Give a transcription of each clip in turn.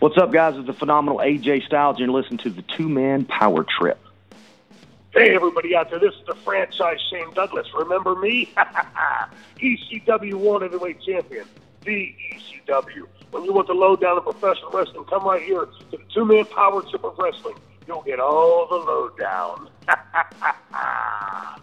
What's up, guys? It's the phenomenal AJ Styles, and you're listening to the Two Man Power Trip. Hey, everybody out there, this is the franchise Shane Douglas. Remember me? ECW World Heavyweight Champion, the ECW. When you want the lowdown of professional wrestling, come right here to the Two Man Power Trip of Wrestling. You'll get all the lowdown.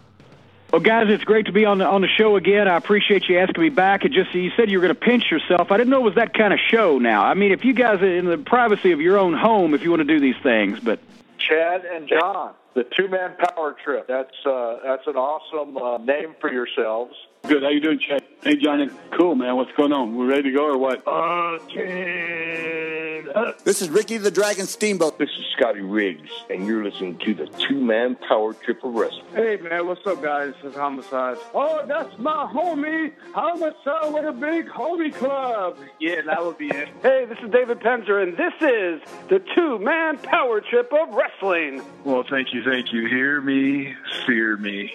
Well, guys, it's great to be on the on the show again. I appreciate you asking me back. It just you said you were going to pinch yourself. I didn't know it was that kind of show. Now, I mean, if you guys are in the privacy of your own home, if you want to do these things, but Chad and John, the two man power trip. That's uh, that's an awesome uh, name for yourselves. Good. How you doing, Chad? Hey, Johnny. Cool, man. What's going on? We're ready to go or what? This is Ricky the Dragon Steamboat. This is Scotty Riggs, and you're listening to the Two Man Power Trip of Wrestling. Hey, man, what's up, guys? This is Homicide. Oh, that's my homie, Homicide with a big homie club. Yeah, that would be it. Hey, this is David Penzer, and this is the two man power trip of wrestling. Well, thank you, thank you. Hear me, fear me.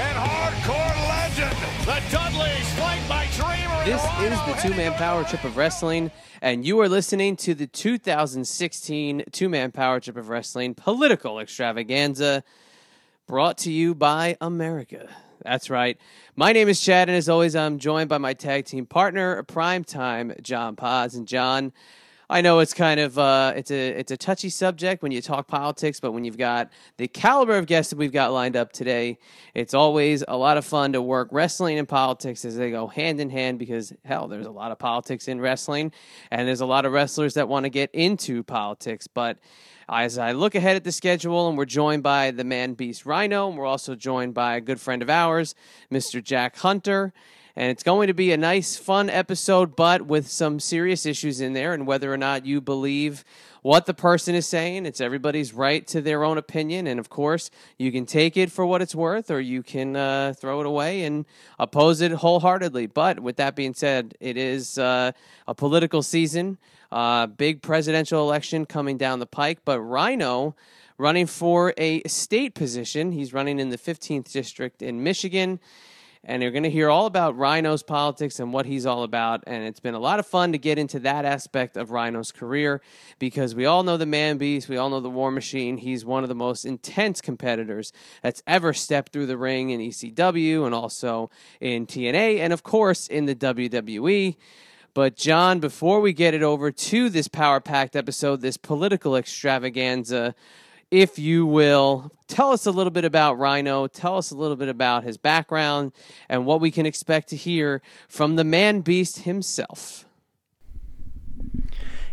And hardcore legend, the Dudleys, flanked by Dreamer This is the two man power trip of wrestling, and you are listening to the 2016 two man power trip of wrestling political extravaganza brought to you by America. That's right. My name is Chad, and as always, I'm joined by my tag team partner, Primetime John Paz. And John, I know it's kind of uh, it's a it's a touchy subject when you talk politics, but when you've got the caliber of guests that we've got lined up today, it's always a lot of fun to work wrestling and politics as they go hand in hand. Because hell, there's a lot of politics in wrestling, and there's a lot of wrestlers that want to get into politics. But as I look ahead at the schedule, and we're joined by the man beast Rhino, and we're also joined by a good friend of ours, Mr. Jack Hunter. And it's going to be a nice, fun episode, but with some serious issues in there. And whether or not you believe what the person is saying, it's everybody's right to their own opinion. And of course, you can take it for what it's worth, or you can uh, throw it away and oppose it wholeheartedly. But with that being said, it is uh, a political season, uh, big presidential election coming down the pike. But Rhino running for a state position, he's running in the 15th district in Michigan and you're going to hear all about Rhino's politics and what he's all about. And it's been a lot of fun to get into that aspect of Rhino's career because we all know the man beast, we all know the war machine. He's one of the most intense competitors that's ever stepped through the ring in ECW and also in TNA, and of course in the WWE. But, John, before we get it over to this power packed episode, this political extravaganza, if you will, tell us a little bit about Rhino. Tell us a little bit about his background and what we can expect to hear from the man beast himself.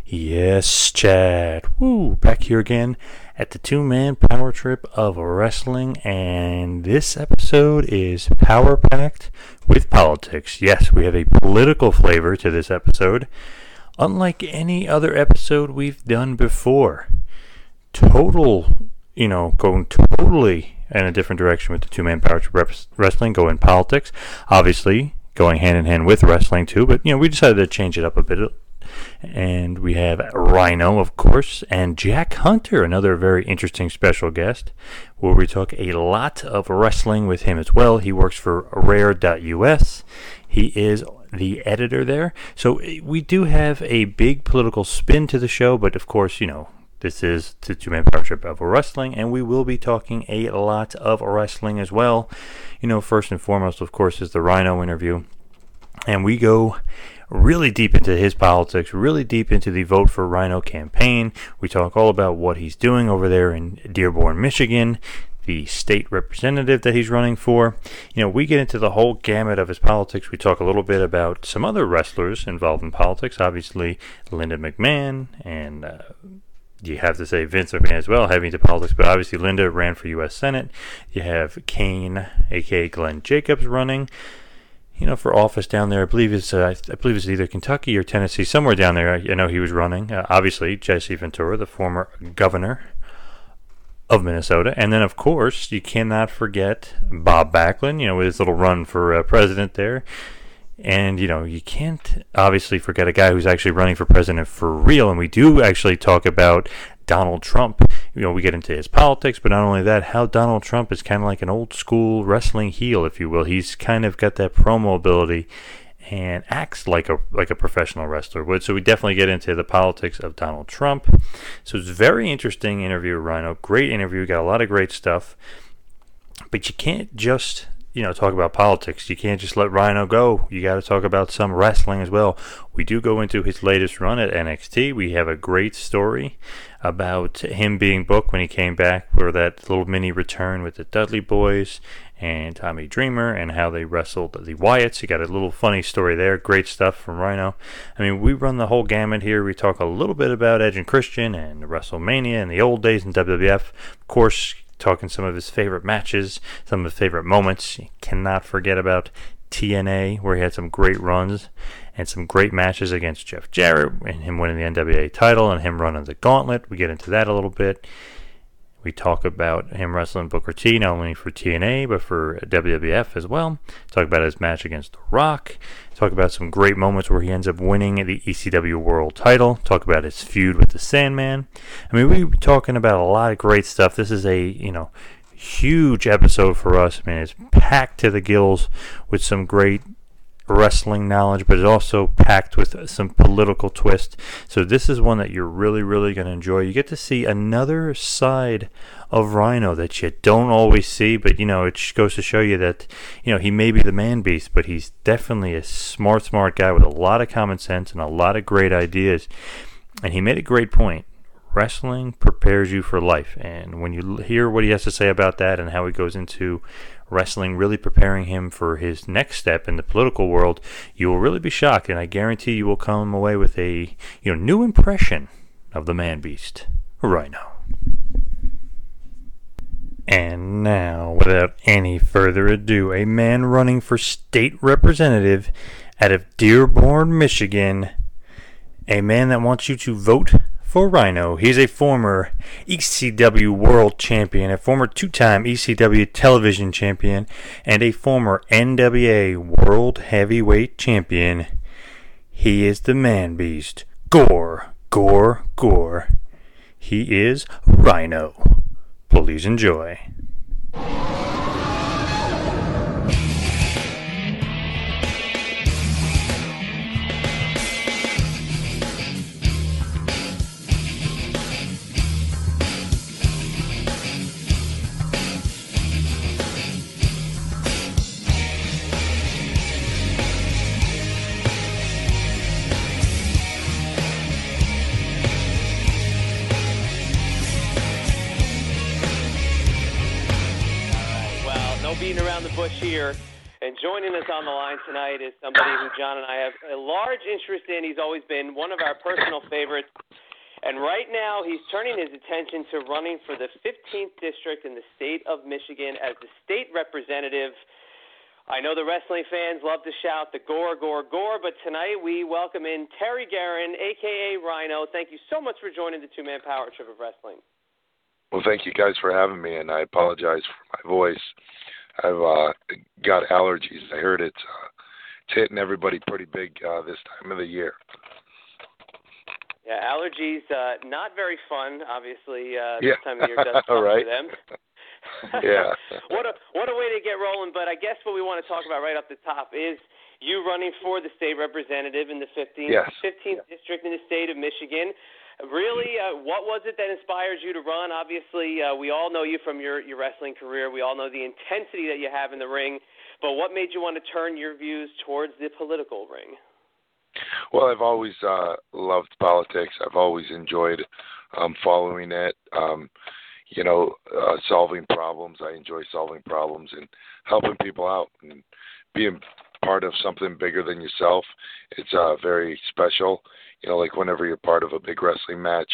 Yes, Chad. Woo, back here again at the two man power trip of wrestling, and this episode is power packed with politics. Yes, we have a political flavor to this episode, unlike any other episode we've done before. Total you know, going totally in a different direction with the two man power trip wrestling, go in politics. Obviously, going hand in hand with wrestling too, but you know, we decided to change it up a bit. And we have Rhino, of course, and Jack Hunter, another very interesting special guest, where we talk a lot of wrestling with him as well. He works for Rare.us. He is the editor there. So eh, we do have a big political spin to the show, but of course, you know, this is the two man trip of wrestling, and we will be talking a lot of wrestling as well. You know, first and foremost, of course, is the Rhino interview. And we go really deep into his politics, really deep into the Vote for Rhino campaign. We talk all about what he's doing over there in Dearborn, Michigan, the state representative that he's running for. You know, we get into the whole gamut of his politics. We talk a little bit about some other wrestlers involved in politics, obviously Linda McMahon and uh, you have to say Vince McMahon as well, having to politics, but obviously Linda ran for U.S. Senate. You have Kane, aka Glenn Jacobs, running, you know, for office down there. I believe it's, uh, I believe it's either Kentucky or Tennessee, somewhere down there. I, I know he was running. Uh, obviously, Jesse Ventura, the former governor of Minnesota, and then of course you cannot forget Bob Backlund. You know, with his little run for uh, president there. And, you know, you can't obviously forget a guy who's actually running for president for real. And we do actually talk about Donald Trump. You know, we get into his politics, but not only that, how Donald Trump is kind of like an old school wrestling heel, if you will. He's kind of got that promo ability and acts like a like a professional wrestler would. So we definitely get into the politics of Donald Trump. So it's very interesting interview, Rhino. Great interview. Got a lot of great stuff. But you can't just you know, talk about politics. You can't just let Rhino go. You got to talk about some wrestling as well. We do go into his latest run at NXT. We have a great story about him being booked when he came back for that little mini return with the Dudley Boyz and Tommy Dreamer and how they wrestled the Wyatts. You got a little funny story there. Great stuff from Rhino. I mean, we run the whole gamut here. We talk a little bit about Edge and Christian and WrestleMania and the old days in WWF. Of course, talking some of his favorite matches, some of his favorite moments. You cannot forget about TNA, where he had some great runs and some great matches against Jeff Jarrett and him winning the NWA title and him running the gauntlet. We get into that a little bit. We talk about him wrestling Booker T, not only for TNA, but for WWF as well. Talk about his match against The Rock. Talk about some great moments where he ends up winning the ECW World title. Talk about his feud with the Sandman. I mean, we are talking about a lot of great stuff. This is a, you know, huge episode for us. I mean, it's packed to the gills with some great wrestling knowledge, but it's also packed with some political twist. So this is one that you're really, really going to enjoy. You get to see another side of Rhino that you don't always see, but you know it goes to show you that you know he may be the man beast, but he's definitely a smart, smart guy with a lot of common sense and a lot of great ideas. And he made a great point. Wrestling prepares you for life, and when you hear what he has to say about that and how he goes into wrestling really preparing him for his next step in the political world, you will really be shocked, and I guarantee you will come away with a you know new impression of the man beast, Rhino. And now, without any further ado, a man running for state representative out of Dearborn, Michigan, a man that wants you to vote for Rhino. He's a former ECW World Champion, a former two time ECW Television Champion, and a former NWA World Heavyweight Champion. He is the man beast. Gore, gore, gore. He is Rhino. Please enjoy. Bush here. And joining us on the line tonight is somebody who John and I have a large interest in. He's always been one of our personal favorites. And right now, he's turning his attention to running for the 15th district in the state of Michigan as the state representative. I know the wrestling fans love to shout the gore, gore, gore, but tonight we welcome in Terry Gerin, aka Rhino. Thank you so much for joining the two man power trip of wrestling. Well, thank you guys for having me, and I apologize for my voice. I've uh, got allergies. I heard it's uh, it's hitting everybody pretty big uh, this time of the year. Yeah, allergies uh, not very fun. Obviously, uh, yeah. this time of year does suck right. for them. yeah. what a what a way to get rolling. But I guess what we want to talk about right off the top is you running for the state representative in the 15th, Yes. 15th district in the state of Michigan. Really, uh, what was it that inspires you to run? Obviously, uh, we all know you from your, your wrestling career. We all know the intensity that you have in the ring. But what made you want to turn your views towards the political ring? Well, I've always uh, loved politics. I've always enjoyed um, following it. Um, you know, uh, solving problems. I enjoy solving problems and helping people out and being part of something bigger than yourself. It's uh, very special. You know, like whenever you're part of a big wrestling match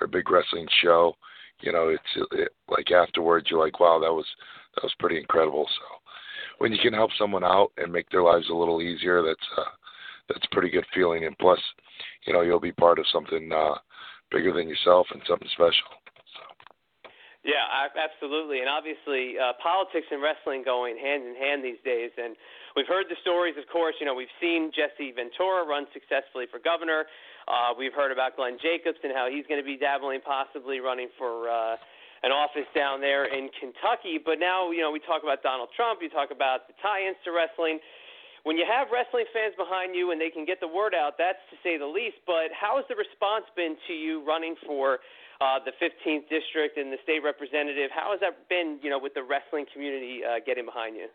or a big wrestling show, you know, it's it, like afterwards you're like, wow, that was that was pretty incredible. So when you can help someone out and make their lives a little easier, that's uh, that's a pretty good feeling. And plus, you know, you'll be part of something uh, bigger than yourself and something special. Yeah, absolutely. And obviously, uh, politics and wrestling going hand in hand these days. And we've heard the stories, of course. You know, we've seen Jesse Ventura run successfully for governor. Uh, we've heard about Glenn Jacobs and how he's going to be dabbling, possibly running for uh, an office down there in Kentucky. But now, you know, we talk about Donald Trump. You talk about the tie-ins to wrestling. When you have wrestling fans behind you and they can get the word out, that's to say the least. But how has the response been to you running for uh, the 15th district and the state representative. How has that been, you know, with the wrestling community uh, getting behind you?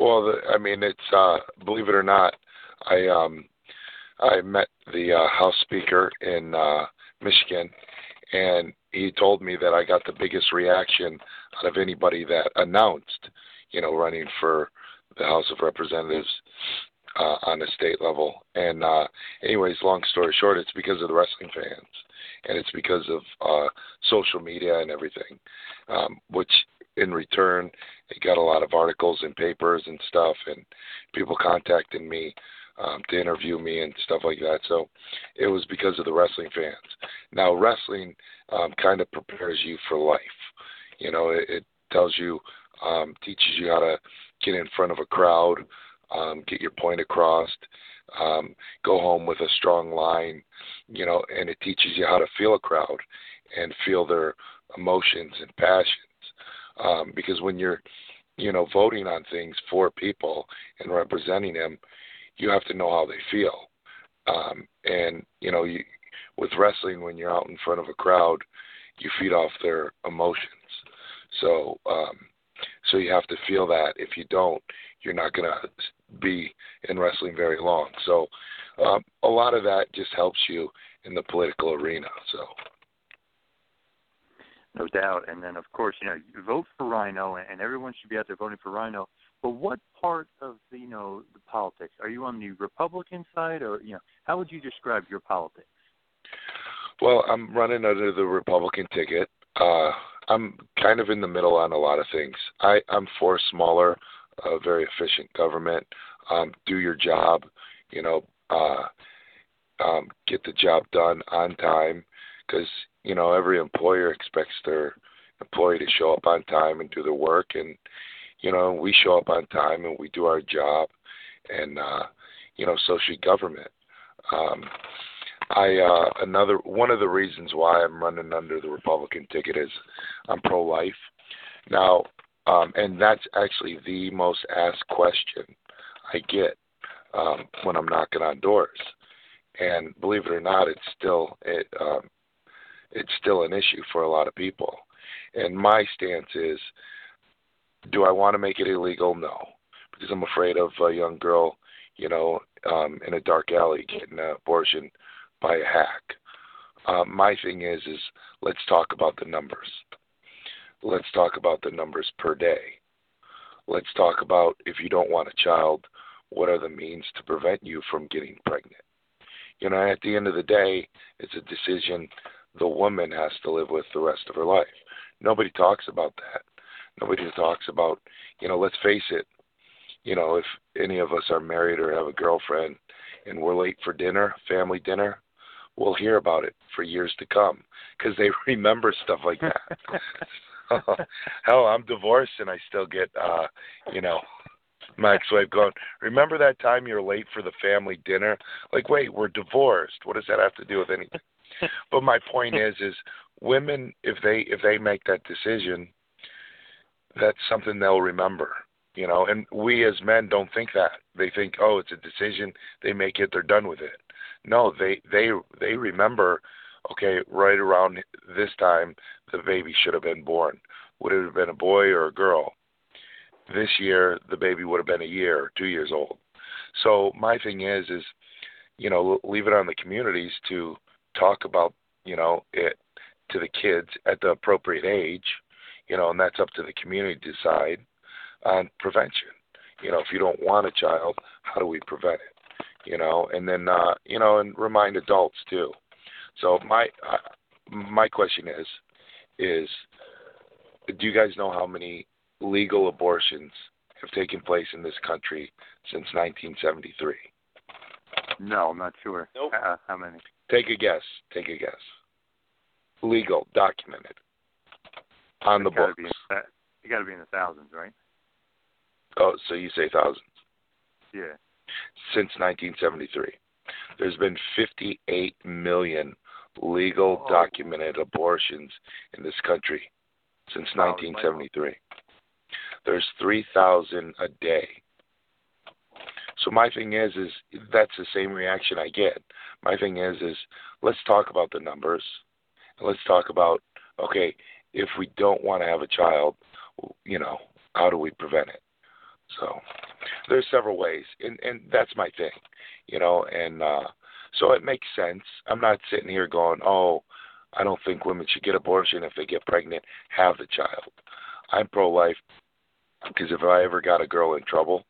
Well, the, I mean, it's uh, believe it or not, I um, I met the uh, House Speaker in uh, Michigan, and he told me that I got the biggest reaction out of anybody that announced, you know, running for the House of Representatives uh, on a state level. And uh, anyways, long story short, it's because of the wrestling fans and it's because of uh, social media and everything, um, which in return it got a lot of articles and papers and stuff, and people contacting me um, to interview me and stuff like that. So it was because of the wrestling fans. Now wrestling um, kind of prepares you for life. You know, it, it tells you, um, teaches you how to get in front of a crowd, um, get your point across, um, go home with a strong line, you know, and it teaches you how to feel a crowd and feel their emotions and passions. Um, because when you're, you know, voting on things for people and representing them, you have to know how they feel. Um, and you know, you, with wrestling, when you're out in front of a crowd, you feed off their emotions. So, um, so you have to feel that. If you don't, you're not going to be in wrestling very long. So um, a lot of that just helps you in the political arena. So no doubt. And then of course, you know, you vote for Rhino, and everyone should be out there voting for Rhino. But what part of the, you know the politics are you on the Republican side, or you know, how would you describe your politics? Well, I'm running under the Republican ticket. Uh, I'm kind of in the middle on a lot of things. I, I'm for smaller, uh, very efficient government. Um, do your job, you know, uh, um, get the job done on time, because you know every employer expects their employee to show up on time and do their work, and you know we show up on time and we do our job, and uh, you know so should government. Um, I uh, another one of the reasons why I'm running under the Republican ticket is I'm pro-life. Now, um, and that's actually the most asked question I get um, when I'm knocking on doors. And believe it or not, it's still it um, it's still an issue for a lot of people. And my stance is, do I want to make it illegal? No, because I'm afraid of a young girl, you know, um, in a dark alley getting an abortion by a hack. Um, my thing is, is let's talk about the numbers. Let's talk about the numbers per day. Let's talk about if you don't want a child, what are the means to prevent you from getting pregnant? You know, at the end of the day, it's a decision the woman has to live with the rest of her life. Nobody talks about that. Nobody talks about, you know, let's face it, you know, if any of us are married or have a girlfriend and we're late for dinner, family dinner, we'll hear about it for years to come because they remember stuff like that. Hell, I'm divorced and I still get, uh, you know, my ex-wife going, "Remember that time you're late for the family dinner?" Like, wait, we're divorced. What does that have to do with anything? but my point is, is women if they if they make that decision, that's something they'll remember. You know, and we as men don't think that. They think, oh, it's a decision. They make it. They're done with it. No, they they they remember. Okay, right around this time, the baby should have been born. Would it have been a boy or a girl? This year, the baby would have been a year or two years old. So my thing is, is you know, leave it on the communities to talk about, you know, it to the kids at the appropriate age, you know, and that's up to the community to decide on prevention. You know, if you don't want a child, how do we prevent it? You know, and then uh, you know, and remind adults too. So my uh, my question is is do you guys know how many legal abortions have taken place in this country since 1973? No, I'm not sure. Nope. Uh, how many? Take a guess. Take a guess. Legal, documented, on the It's gotta books. be You got to be in the thousands, right? Oh, so you say thousands. Yeah. Since 1973, there's been 58 million legal documented abortions in this country since 1973. There's 3,000 a day. So my thing is, is that's the same reaction I get. My thing is, is let's talk about the numbers. Let's talk about okay, if we don't want to have a child, you know, how do we prevent it? So there's several ways, and and that's my thing, you know, and uh, so it makes sense. I'm not sitting here going, oh, I don't think women should get abortion if they get pregnant, have the child. I'm pro-life because if I ever got a girl in trouble,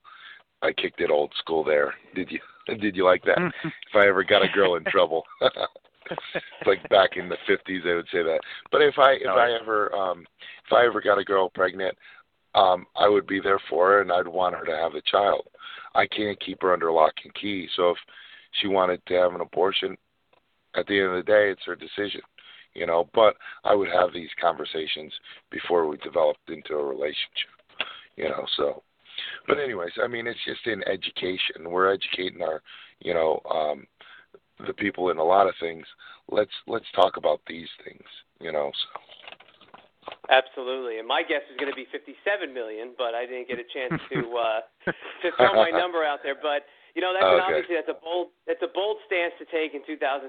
I kicked it old school there. Did you? Did you like that? if I ever got a girl in trouble, like back in the fifties, they would say that. But if I if No, I ever um if I ever got a girl pregnant, um I would be there for her and I'd want her to have the child. I can't keep her under lock and key. So if she wanted to have an abortion, at the end of the day, it's her decision. You know, but I would have these conversations before we developed into a relationship. You know, so but anyways, I mean, it's just in education. We're educating our, you know, um, the people in a lot of things. Let's let's talk about these things. You know, so Absolutely, and my guess is going to be 57 million, but I didn't get a chance to uh, to throw my number out there. But you know, that's an, Okay. obviously that's a bold that's a bold stance to take in 2016,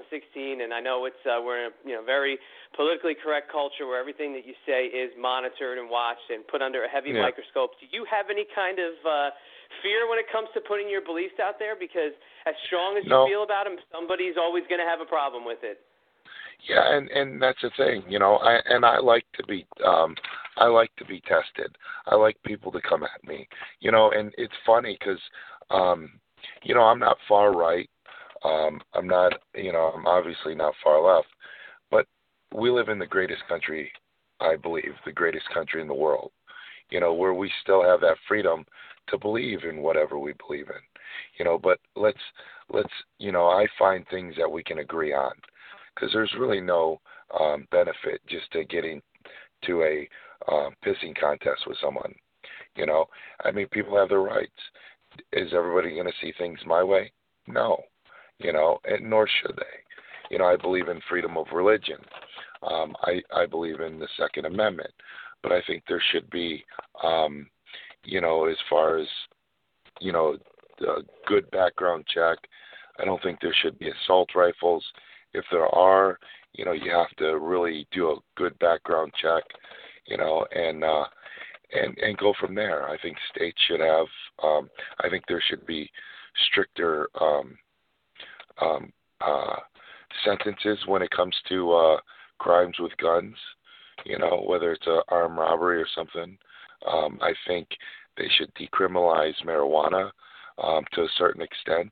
and I know it's uh, we're in a you know very politically correct culture where everything that you say is monitored and watched and put under a heavy Yeah. microscope. Do you have any kind of uh, fear when it comes to putting your beliefs out there? Because as strong as No. you feel about them, somebody's always going to have a problem with it. yeah, and and that's the thing. You know, I and I like to be um I like to be tested. I like people to come at me. You know, and it's funny because um you know I'm not far right. Um I'm not you know I'm obviously not far left, but we live in the greatest country, I believe, the greatest country in the world. You know, where we still have that freedom to believe in whatever we believe in. You know, but let's let's you know I find things that we can agree on because there's really no um, benefit just to getting to a um, pissing contest with someone. You know, I mean, people have their rights. Is everybody going to see things my way? No. You know, and nor should they. You know, I believe in freedom of religion. Um, I I believe in the Second Amendment, but I think there should be, um, you know, as far as you know, a good background check. I don't think there should be assault rifles if there are, you know, you have to really do a good background check, you know, and uh and and go from there. I think states should have um I think there should be stricter um um uh sentences when it comes to uh crimes with guns, you know, whether it's a armed robbery or something. Um I think they should decriminalize marijuana um to a certain extent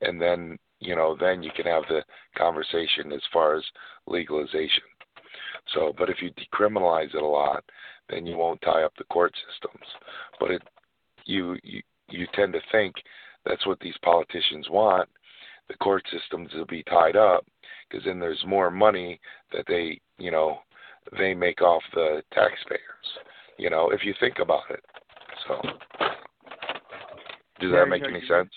and then you know then you can have the conversation as far as legalization so but if you decriminalize it a lot then you won't tie up the court systems but it you you, you tend to think that's what these politicians want the court systems to be tied up because then there's more money that they, you know, they make off the taxpayers. You know, if you think about it. So, does that make any sense?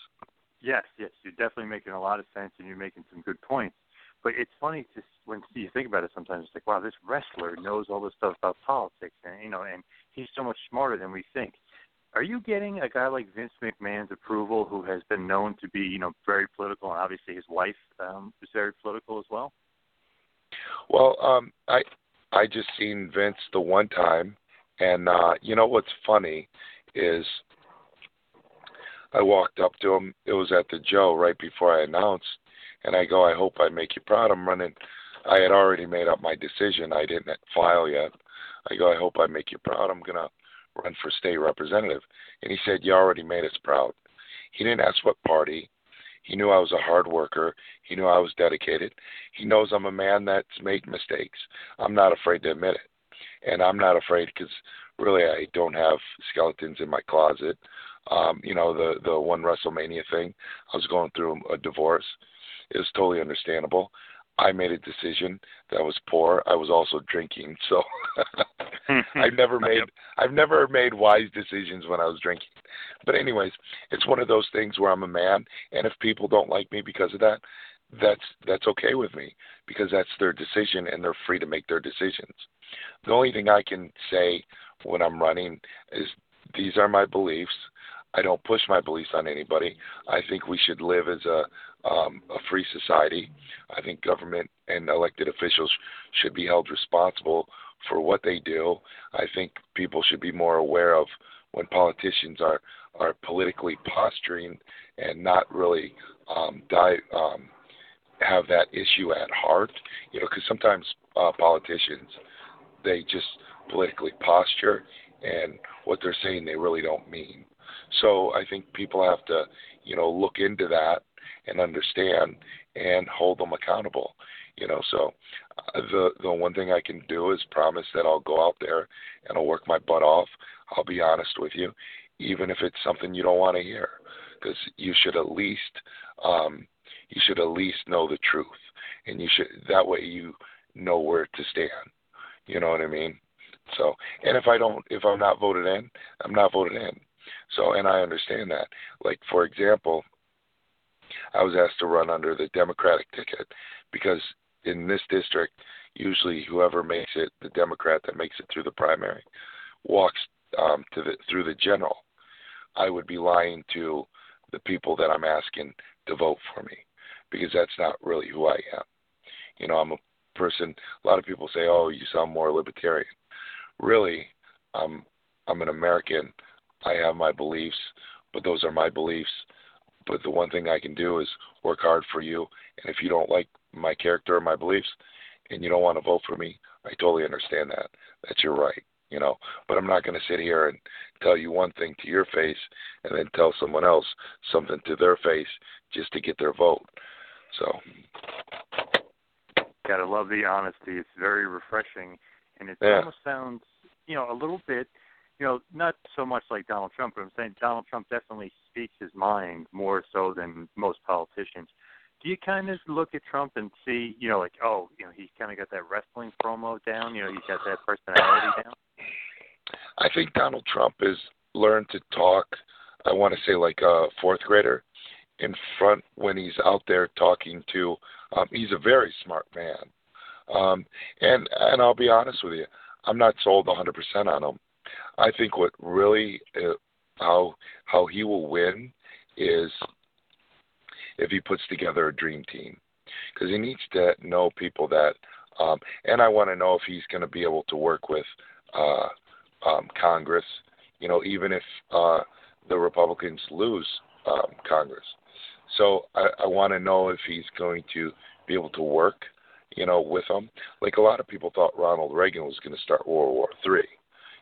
Yes, yes, you're definitely making a lot of sense, and you're making some good points. But it's funny to when you think about it. Sometimes it's like, wow, this wrestler knows all this stuff about politics, and you know, and he's so much smarter than we think. Are you getting a guy like Vince McMahon's approval, who has been known to be, you know, very political, and obviously his wife um, is very political as well? Well, um, I I just seen Vince the one time, and uh, you know what's funny is I walked up to him. It was at the Joe right before I announced, and I go, "I hope I make you proud." I'm running. I had already made up my decision. I didn't file yet. I go, "I hope I make you proud." I'm gonna run for state representative, and he said, "You already made us proud." He didn't ask what party. He knew I was a hard worker. He knew I was dedicated. He knows I'm a man that's made mistakes. I'm not afraid to admit it. And I'm not afraid because really I don't have skeletons in my closet. Um, you know, the the one WrestleMania thing, I was going through a divorce. It was totally understandable. I made a decision that was poor. I was also drinking, so I've never made I've never made wise decisions when I was drinking. But anyways, it's one of those things where I'm a man, and if people don't like me because of that, that's that's okay with me because that's their decision and they're free to make their decisions. The only thing I can say when I'm running is these are my beliefs. I don't push my beliefs on anybody. I think we should live as a um, a free society. I think government and elected officials should be held responsible for what they do. I think people should be more aware of when politicians are are politically posturing and not really um, die, um, have that issue at heart. You know, because sometimes uh, politicians they just politically posture and what they're saying they really don't mean. So I think people have to, you know, look into that and understand and hold them accountable. You know, so uh, the the one thing I can do is promise that I'll go out there and I'll work my butt off. I'll be honest with you, even if it's something you don't want to hear, because you should at least um, you should at least know the truth, and you should that way you know where to stand. You know what I mean? So, and if I don't, if I'm not voted in, I'm not voted in. So, and I understand that. Like for example, I was asked to run under the Democratic ticket because in this district, usually whoever makes it, the Democrat that makes it through the primary, walks um, to the through the general. I would be lying to the people that I'm asking to vote for me because that's not really who I am. You know, I'm a person. A lot of people say, "Oh, you sound more libertarian." Really, I'm I'm an American. I have my beliefs, but those are my beliefs. But the one thing I can do is work hard for you. And if you don't like my character or my beliefs, and you don't want to vote for me, I totally understand that. That's your right, you know. But I'm not going to sit here and tell you one thing to your face and then tell someone else something to their face just to get their vote. So. Gotta love the honesty. It's very refreshing, and it Yeah. almost sounds, you know, a little bit, you know, not so much like Donald Trump, but I'm saying Donald Trump definitely speaks his mind more so than most politicians. Do you kind of look at Trump and see, you know, like, oh, you know, he's kind of got that wrestling promo down, you know, he's got that personality down? I think Donald Trump has learned to talk. I want to say like a fourth grader in front when he's out there talking to. Um, he's a very smart man, um, and and I'll be honest with you, I'm not sold 100% on him. I think what really uh, how how he will win is if he puts together a dream team because he needs to know people that um and I want to know if he's going to be able to work with uh um Congress, you know, even if uh the Republicans lose um Congress. So I, I want to know if he's going to be able to work, you know, with them. Like a lot of people thought Ronald Reagan was going to start World War Three,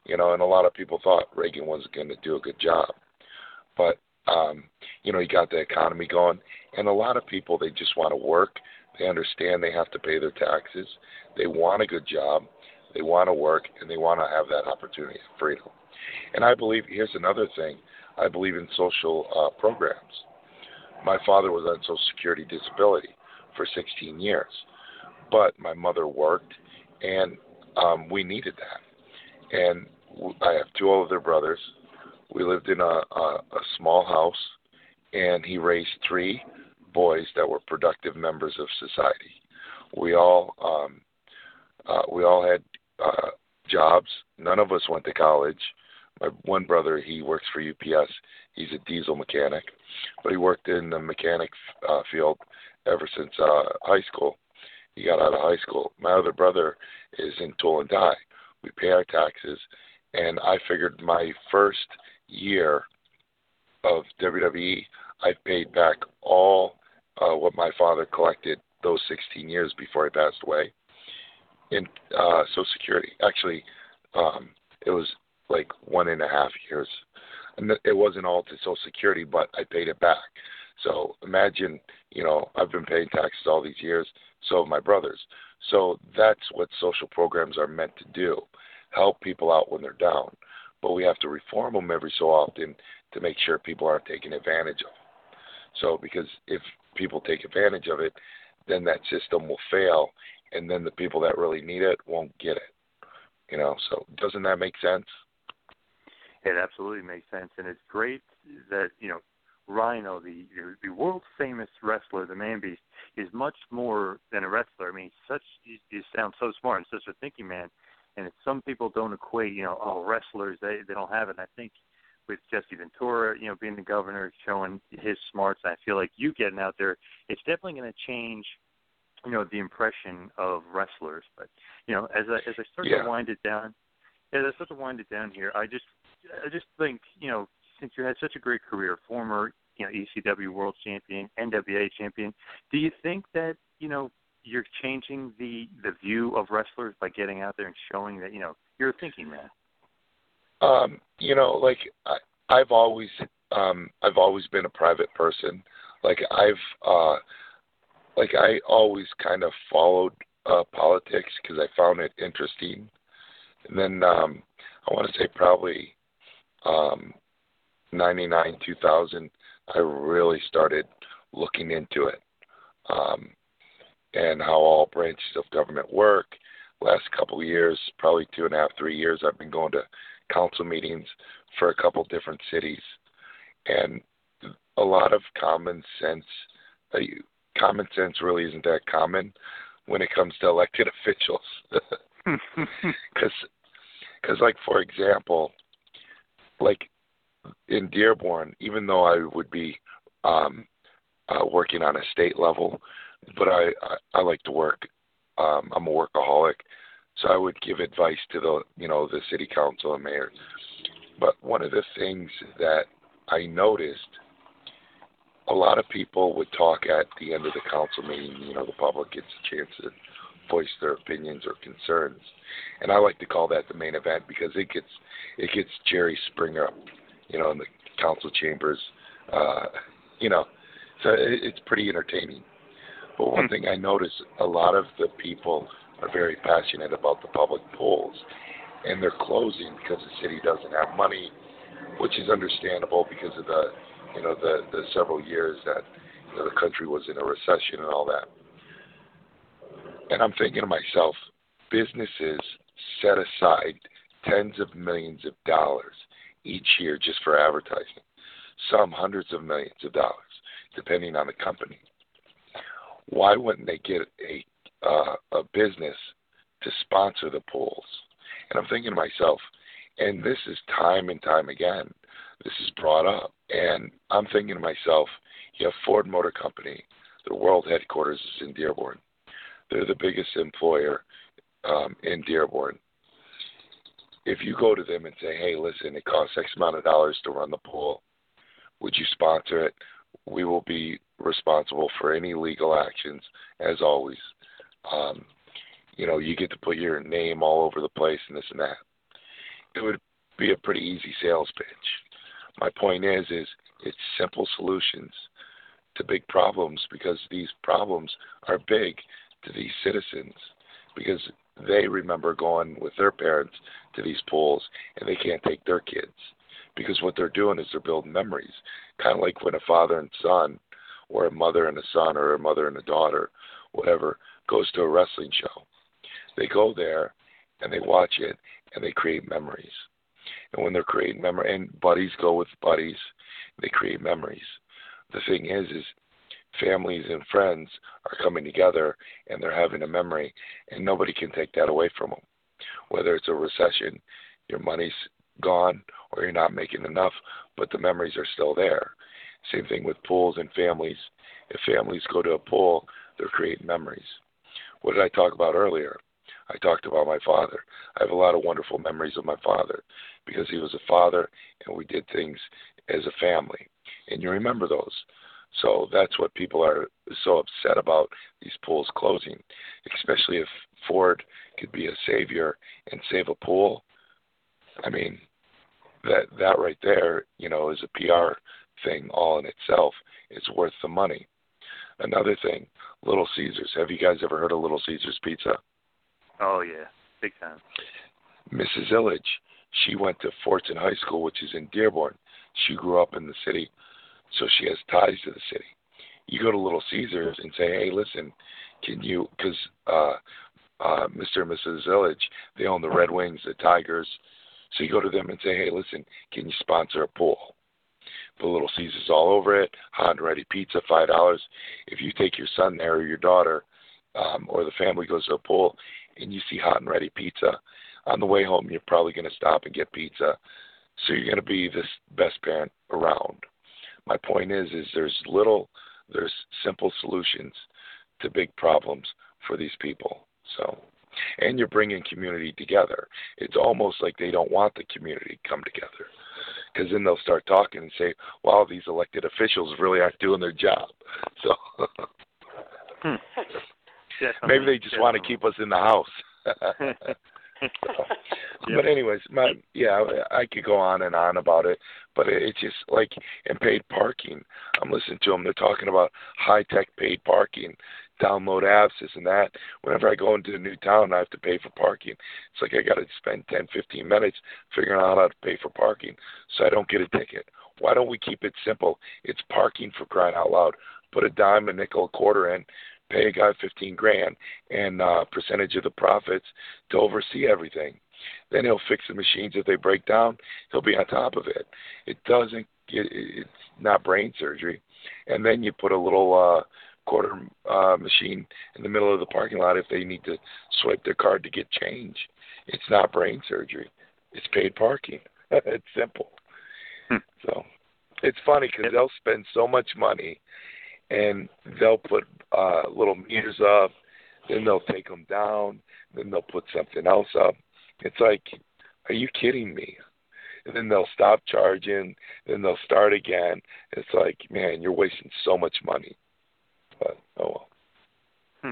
you know, and a lot of people thought Reagan was going to do a good job. But um, you know, he got the economy going, and a lot of people they just want to work. They understand they have to pay their taxes. They want a good job. They want to work, and they want to have that opportunity of freedom. And I believe here's another thing. I believe in social uh, programs. My father was on Social Security disability for 16 years. but my mother worked, and um, we needed that. And I have two older brothers. We lived in a, a, a small house, and he raised three boys that were productive members of society. We all um, uh, we all had uh, jobs. None of us went to college. My one brother, he works for UPS. He's a diesel mechanic, but he worked in the mechanic uh, field ever since uh, high school. He got out of high school. My other brother is in tool and die. We pay our taxes, and I figured my first year of WWE, I paid back all uh, what my father collected those 16 years before he passed away in uh, Social Security. Actually, um, it was like one and a half years. And it wasn't all to Social Security, but I paid it back. So imagine, you know, I've been paying taxes all these years, so have my brothers. So that's what social programs are meant to do help people out when they're down. But we have to reform them every so often to make sure people aren't taking advantage of. So, because if people take advantage of it, then that system will fail, and then the people that really need it won't get it. You know, so doesn't that make sense? It absolutely makes sense, and it's great that you know Rhino, the the world famous wrestler, the Man Beast, is much more than a wrestler. I mean, such he, he sounds so smart and such a thinking man. And it's, some people don't equate, you know, oh wrestlers they they don't have it. And I think with Jesse Ventura, you know, being the governor, showing his smarts, I feel like you getting out there, it's definitely going to change, you know, the impression of wrestlers. But you know, as I as I start yeah. to wind it down, as I start to wind it down here, I just I just think, you know, since you had such a great career, former you know ECW World Champion, NWA Champion, do you think that you know you're changing the the view of wrestlers by getting out there and showing that you know you're thinking man? Um, you know, like I, I've always um I've always been a private person. Like I've uh like I always kind of followed uh politics because I found it interesting. And then um I want to say probably um 99 2000 I really started looking into it. Um and how all branches of government work. Last couple of years, probably two and a half, three years, I've been going to council meetings for a couple different cities, and a lot of common sense. Uh, common sense really isn't that common when it comes to elected officials, because, because like for example, like in Dearborn, even though I would be um, uh, working on a state level, but I, I I like to work. Um, I'm a workaholic, so I would give advice to the you know the city council and mayor. But one of the things that I noticed, a lot of people would talk at the end of the council meeting. You know, the public gets a chance to voice their opinions or concerns, and I like to call that the main event because it gets it gets Jerry Springer you know, in the council chambers. Uh, you know, so it, it's pretty entertaining. But one thing I notice a lot of the people are very passionate about the public pools, and they're closing because the city doesn't have money, which is understandable because of the, you know, the the several years that you know, the country was in a recession and all that. And I'm thinking to myself, businesses set aside tens of millions of dollars each year just for advertising, some hundreds of millions of dollars, depending on the company why wouldn't they get a uh, a business to sponsor the polls? And I'm thinking to myself, and this is time and time again, this is brought up, and I'm thinking to myself, you have Ford Motor Company, the world headquarters is in Dearborn. They're the biggest employer um, in Dearborn. If you go to them and say, hey, listen, it costs X amount of dollars to run the pool, would you sponsor it? We will be responsible for any legal actions, as always. Um, you know, you get to put your name all over the place and this and that. It would be a pretty easy sales pitch. My point is, is it's simple solutions to big problems because these problems are big to these citizens because they remember going with their parents to these pools and they can't take their kids because what they're doing is they're building memories kind of like when a father and son or a mother and a son or a mother and a daughter, whatever, goes to a wrestling show. They go there and they watch it and they create memories. And when they're creating memory, and buddies go with buddies, they create memories. The thing is, is families and friends are coming together and they're having a memory, and nobody can take that away from them. Whether it's a recession, your money's gone, or you're not making enough, but the memories are still there. Same thing with pools and families. If families go to a pool, they're creating memories. What did I talk about earlier? I talked about my father. I have a lot of wonderful memories of my father because he was a father and we did things as a family. And you remember those. So that's what people are so upset about these pools closing, especially if Ford could be a savior and save a pool. I mean, that that right there, you know, is a PR thing all in itself. It's worth the money. Another thing, Little Caesars. Have you guys ever heard of Little Caesars Pizza? Oh yeah, big time. Mrs. Ilitch, she went to Fordson High School, which is in Dearborn. She grew up in the city, so she has ties to the city. You go to Little Caesars and say, "Hey, listen, can you?" Because uh, uh, Mr. and Mrs. Ilitch, they own the Red Wings, the Tigers. So you go to them and say, "Hey, listen, can you sponsor a pool?" Put Little Caesars all over it. Hot and ready pizza, five dollars. If you take your son there or your daughter, um, or the family goes to a pool, and you see hot and ready pizza, on the way home you're probably going to stop and get pizza. So you're going to be this best parent around. My point is, is there's little, there's simple solutions to big problems for these people. So, and you're bringing community together. It's almost like they don't want the community to come together because then they'll start talking and say, "Wow, these elected officials really aren't doing their job." So hmm. maybe they just want to keep us in the house. But anyways, my yeah, I could go on and on about it, but it's just like in paid parking. I'm listening to them. They're talking about high tech paid parking, download apps, this and that. Whenever I go into a new town, I have to pay for parking. It's like I got to spend 10, 15 minutes figuring out how to pay for parking, so I don't get a ticket. Why don't we keep it simple? It's parking for crying out loud. Put a dime, a nickel, a quarter in, pay a guy 15 grand and uh, percentage of the profits to oversee everything. Then he'll fix the machines if they break down. He'll be on top of it. It doesn't. It, it's not brain surgery. And then you put a little uh, quarter uh, machine in the middle of the parking lot if they need to swipe their card to get change. It's not brain surgery. It's paid parking. it's simple. Hmm. So it's funny because they'll spend so much money and they'll put uh, little meters up, then they'll take them down, then they'll put something else up. It's like, are you kidding me? And then they'll stop charging, then they'll start again. It's like, man, you're wasting so much money. But oh well. Hmm.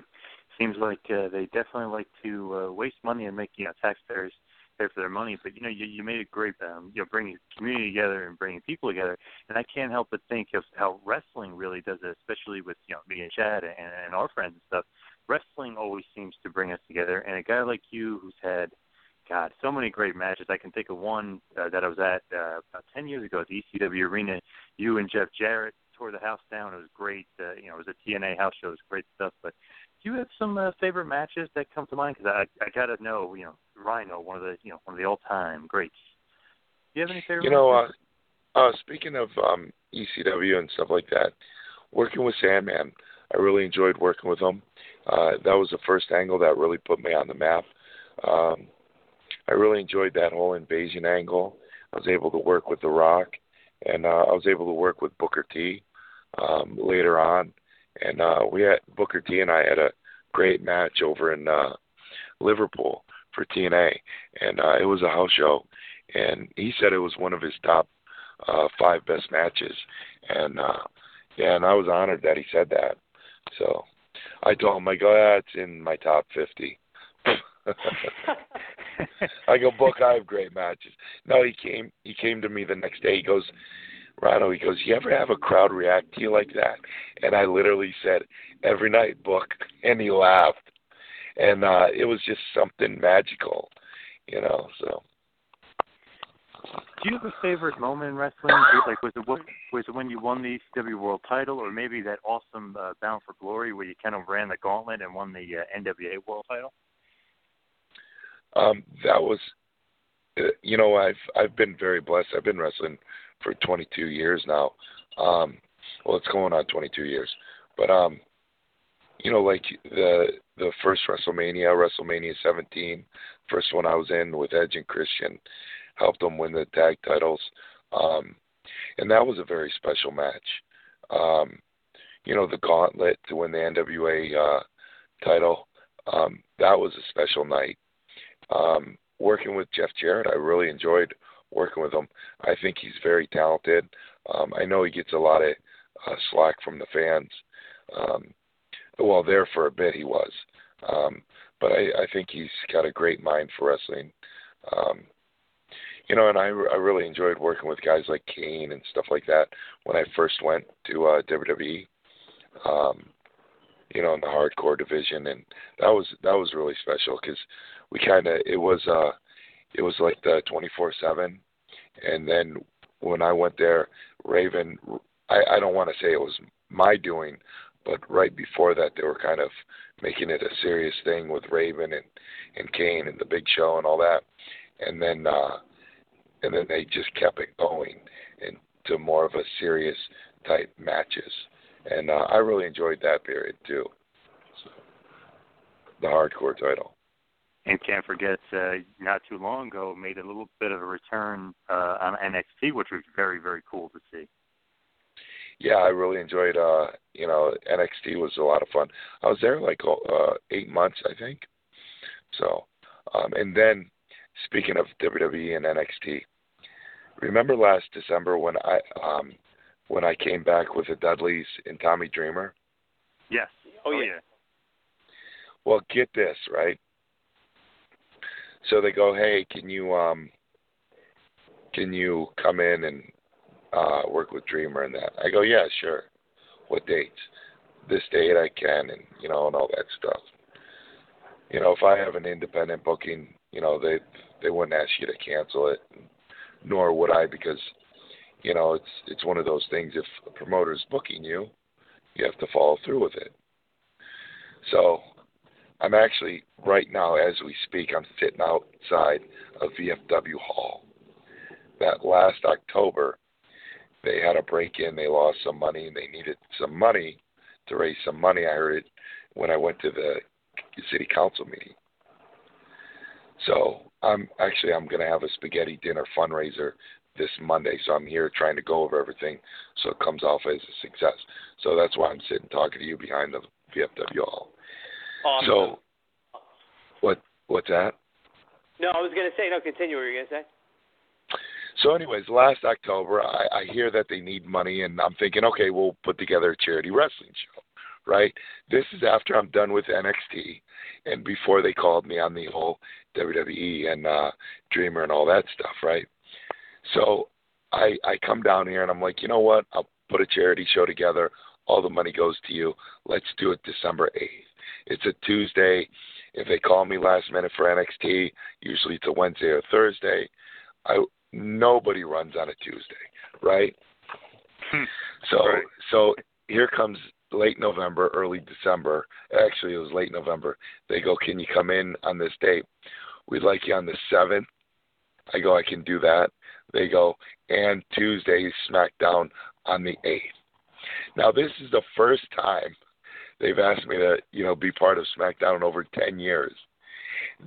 Seems like uh, they definitely like to uh, waste money and make you know taxpayers pay for their money. But you know, you, you made a great, um, you know, bringing community together and bringing people together. And I can't help but think of how wrestling really does it, especially with you know me and Chad and, and our friends and stuff. Wrestling always seems to bring us together. And a guy like you, who's had God, so many great matches. I can think of one uh, that I was at uh, about 10 years ago at the ECW Arena. You and Jeff Jarrett tore the house down. It was great. Uh, you know, it was a TNA house show. It was great stuff. But do you have some uh, favorite matches that come to mind? Because I I gotta know. You know, Rhino, one of the you know one of the all time greats. Do you have any favorite? You know, matches? uh, uh, speaking of um, ECW and stuff like that, working with Sandman, I really enjoyed working with him. Uh, that was the first angle that really put me on the map. Um, I really enjoyed that whole invasion angle. I was able to work with The Rock, and uh, I was able to work with Booker T um, later on. And uh, we had Booker T and I had a great match over in uh, Liverpool for TNA, and uh, it was a house show. And he said it was one of his top uh, five best matches, and uh, yeah, and I was honored that he said that. So I told him, I go, ah, it's in my top fifty. I go, book. I have great matches. No, he came. He came to me the next day. He goes, He goes, you ever have a crowd react to you like that? And I literally said, every night, book. And he laughed, and uh it was just something magical, you know. So. do you have a favorite moment in wrestling? Like, was it what, was it when you won the ECW World Title, or maybe that awesome uh, Bound for Glory where you kind of ran the gauntlet and won the uh, NWA World Title? Um, that was, uh, you know, I've I've been very blessed. I've been wrestling for 22 years now. Um, well, it's going on 22 years, but um, you know, like the the first WrestleMania, WrestleMania 17, first one I was in with Edge and Christian, helped them win the tag titles, um, and that was a very special match. Um, you know, the gauntlet to win the NWA uh, title, um, that was a special night. Um, working with Jeff Jarrett, I really enjoyed working with him. I think he's very talented. Um, I know he gets a lot of uh, slack from the fans. Um, well, there for a bit he was, um, but I, I think he's got a great mind for wrestling. Um, you know, and I, I really enjoyed working with guys like Kane and stuff like that when I first went to uh, WWE. Um, you know, in the hardcore division, and that was that was really special because we kind of it was uh it was like the 24/7, and then when I went there, Raven, I, I don't want to say it was my doing, but right before that, they were kind of making it a serious thing with Raven and and Kane and the Big Show and all that, and then uh, and then they just kept it going into more of a serious type matches, and uh, I really enjoyed that period too. So, the hardcore title. And can't forget, uh, not too long ago, made a little bit of a return uh, on NXT, which was very, very cool to see yeah, I really enjoyed. uh You know, NXT was a lot of fun. I was there like uh eight months, I think. So, um and then speaking of WWE and NXT, remember last December when I um when I came back with the Dudleys and Tommy Dreamer? Yes. Oh, oh yeah. Well, get this right. So they go, hey, can you um can you come in and uh, work with Dreamer and that. I go, yeah, sure. What dates? This date I can, and you know, and all that stuff. You know, if I have an independent booking, you know, they they wouldn't ask you to cancel it, nor would I, because you know, it's it's one of those things. If a promoter is booking you, you have to follow through with it. So, I'm actually right now, as we speak, I'm sitting outside of VFW Hall. That last October, they had a break in, they lost some money, and they needed some money to raise some money. I heard it when I went to the city council meeting. So I'm actually I'm going to have a spaghetti dinner fundraiser this Monday. So I'm here trying to go over everything so it comes off as a success. So that's why I'm sitting talking to you behind the VFW hall. Awesome. So what what's that? No, I was going to say no. Continue. What were you going to say? So, anyways, last October, I, I hear that they need money, and I'm thinking, okay, we'll put together a charity wrestling show, right? This is after I'm done with NXT, and before they called me on the whole WWE and uh, Dreamer and all that stuff, right? So, I I come down here and I'm like, you know what? I'll put a charity show together. All the money goes to you. Let's do it December 8th. It's a Tuesday. If they call me last minute for NXT, usually it's a Wednesday or Thursday. I nobody runs on a Tuesday, right? Hmm. so right. so here comes late November, early December. Actually, it was late November. They go, "Can you come in on this date? We'd like you on the seventh. I go, "I can do that." They go, "And Tuesday SmackDown on the eighth. Now, this is the first time they've asked me to, you know, be part of SmackDown in over ten years.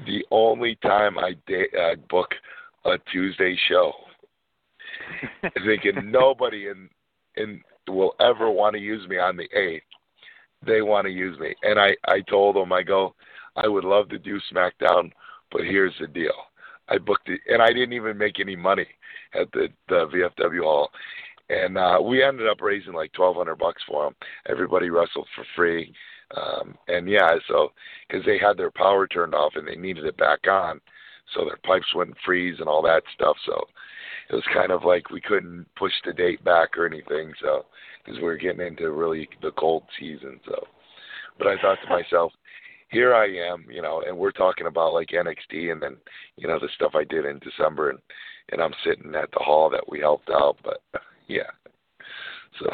The only time I da- uh, book a Tuesday show, thinking nobody in in will ever want to use me on the eighth. They want to use me, and I I told them I go, I would love to do SmackDown, but here's the deal. I booked it, and I didn't even make any money at the the VFW hall, and uh, we ended up raising like twelve hundred bucks for them. Everybody wrestled for free, um, and yeah, so because they had their power turned off and they needed it back on, so their pipes wouldn't freeze and all that stuff. So it was kind of like we couldn't push the date back or anything. So because we were getting into really the cold season. So, but I thought to myself, here I am, you know, and we're talking about like NXT and then you know the stuff I did in December and and I'm sitting at the hall that we helped out. But yeah, so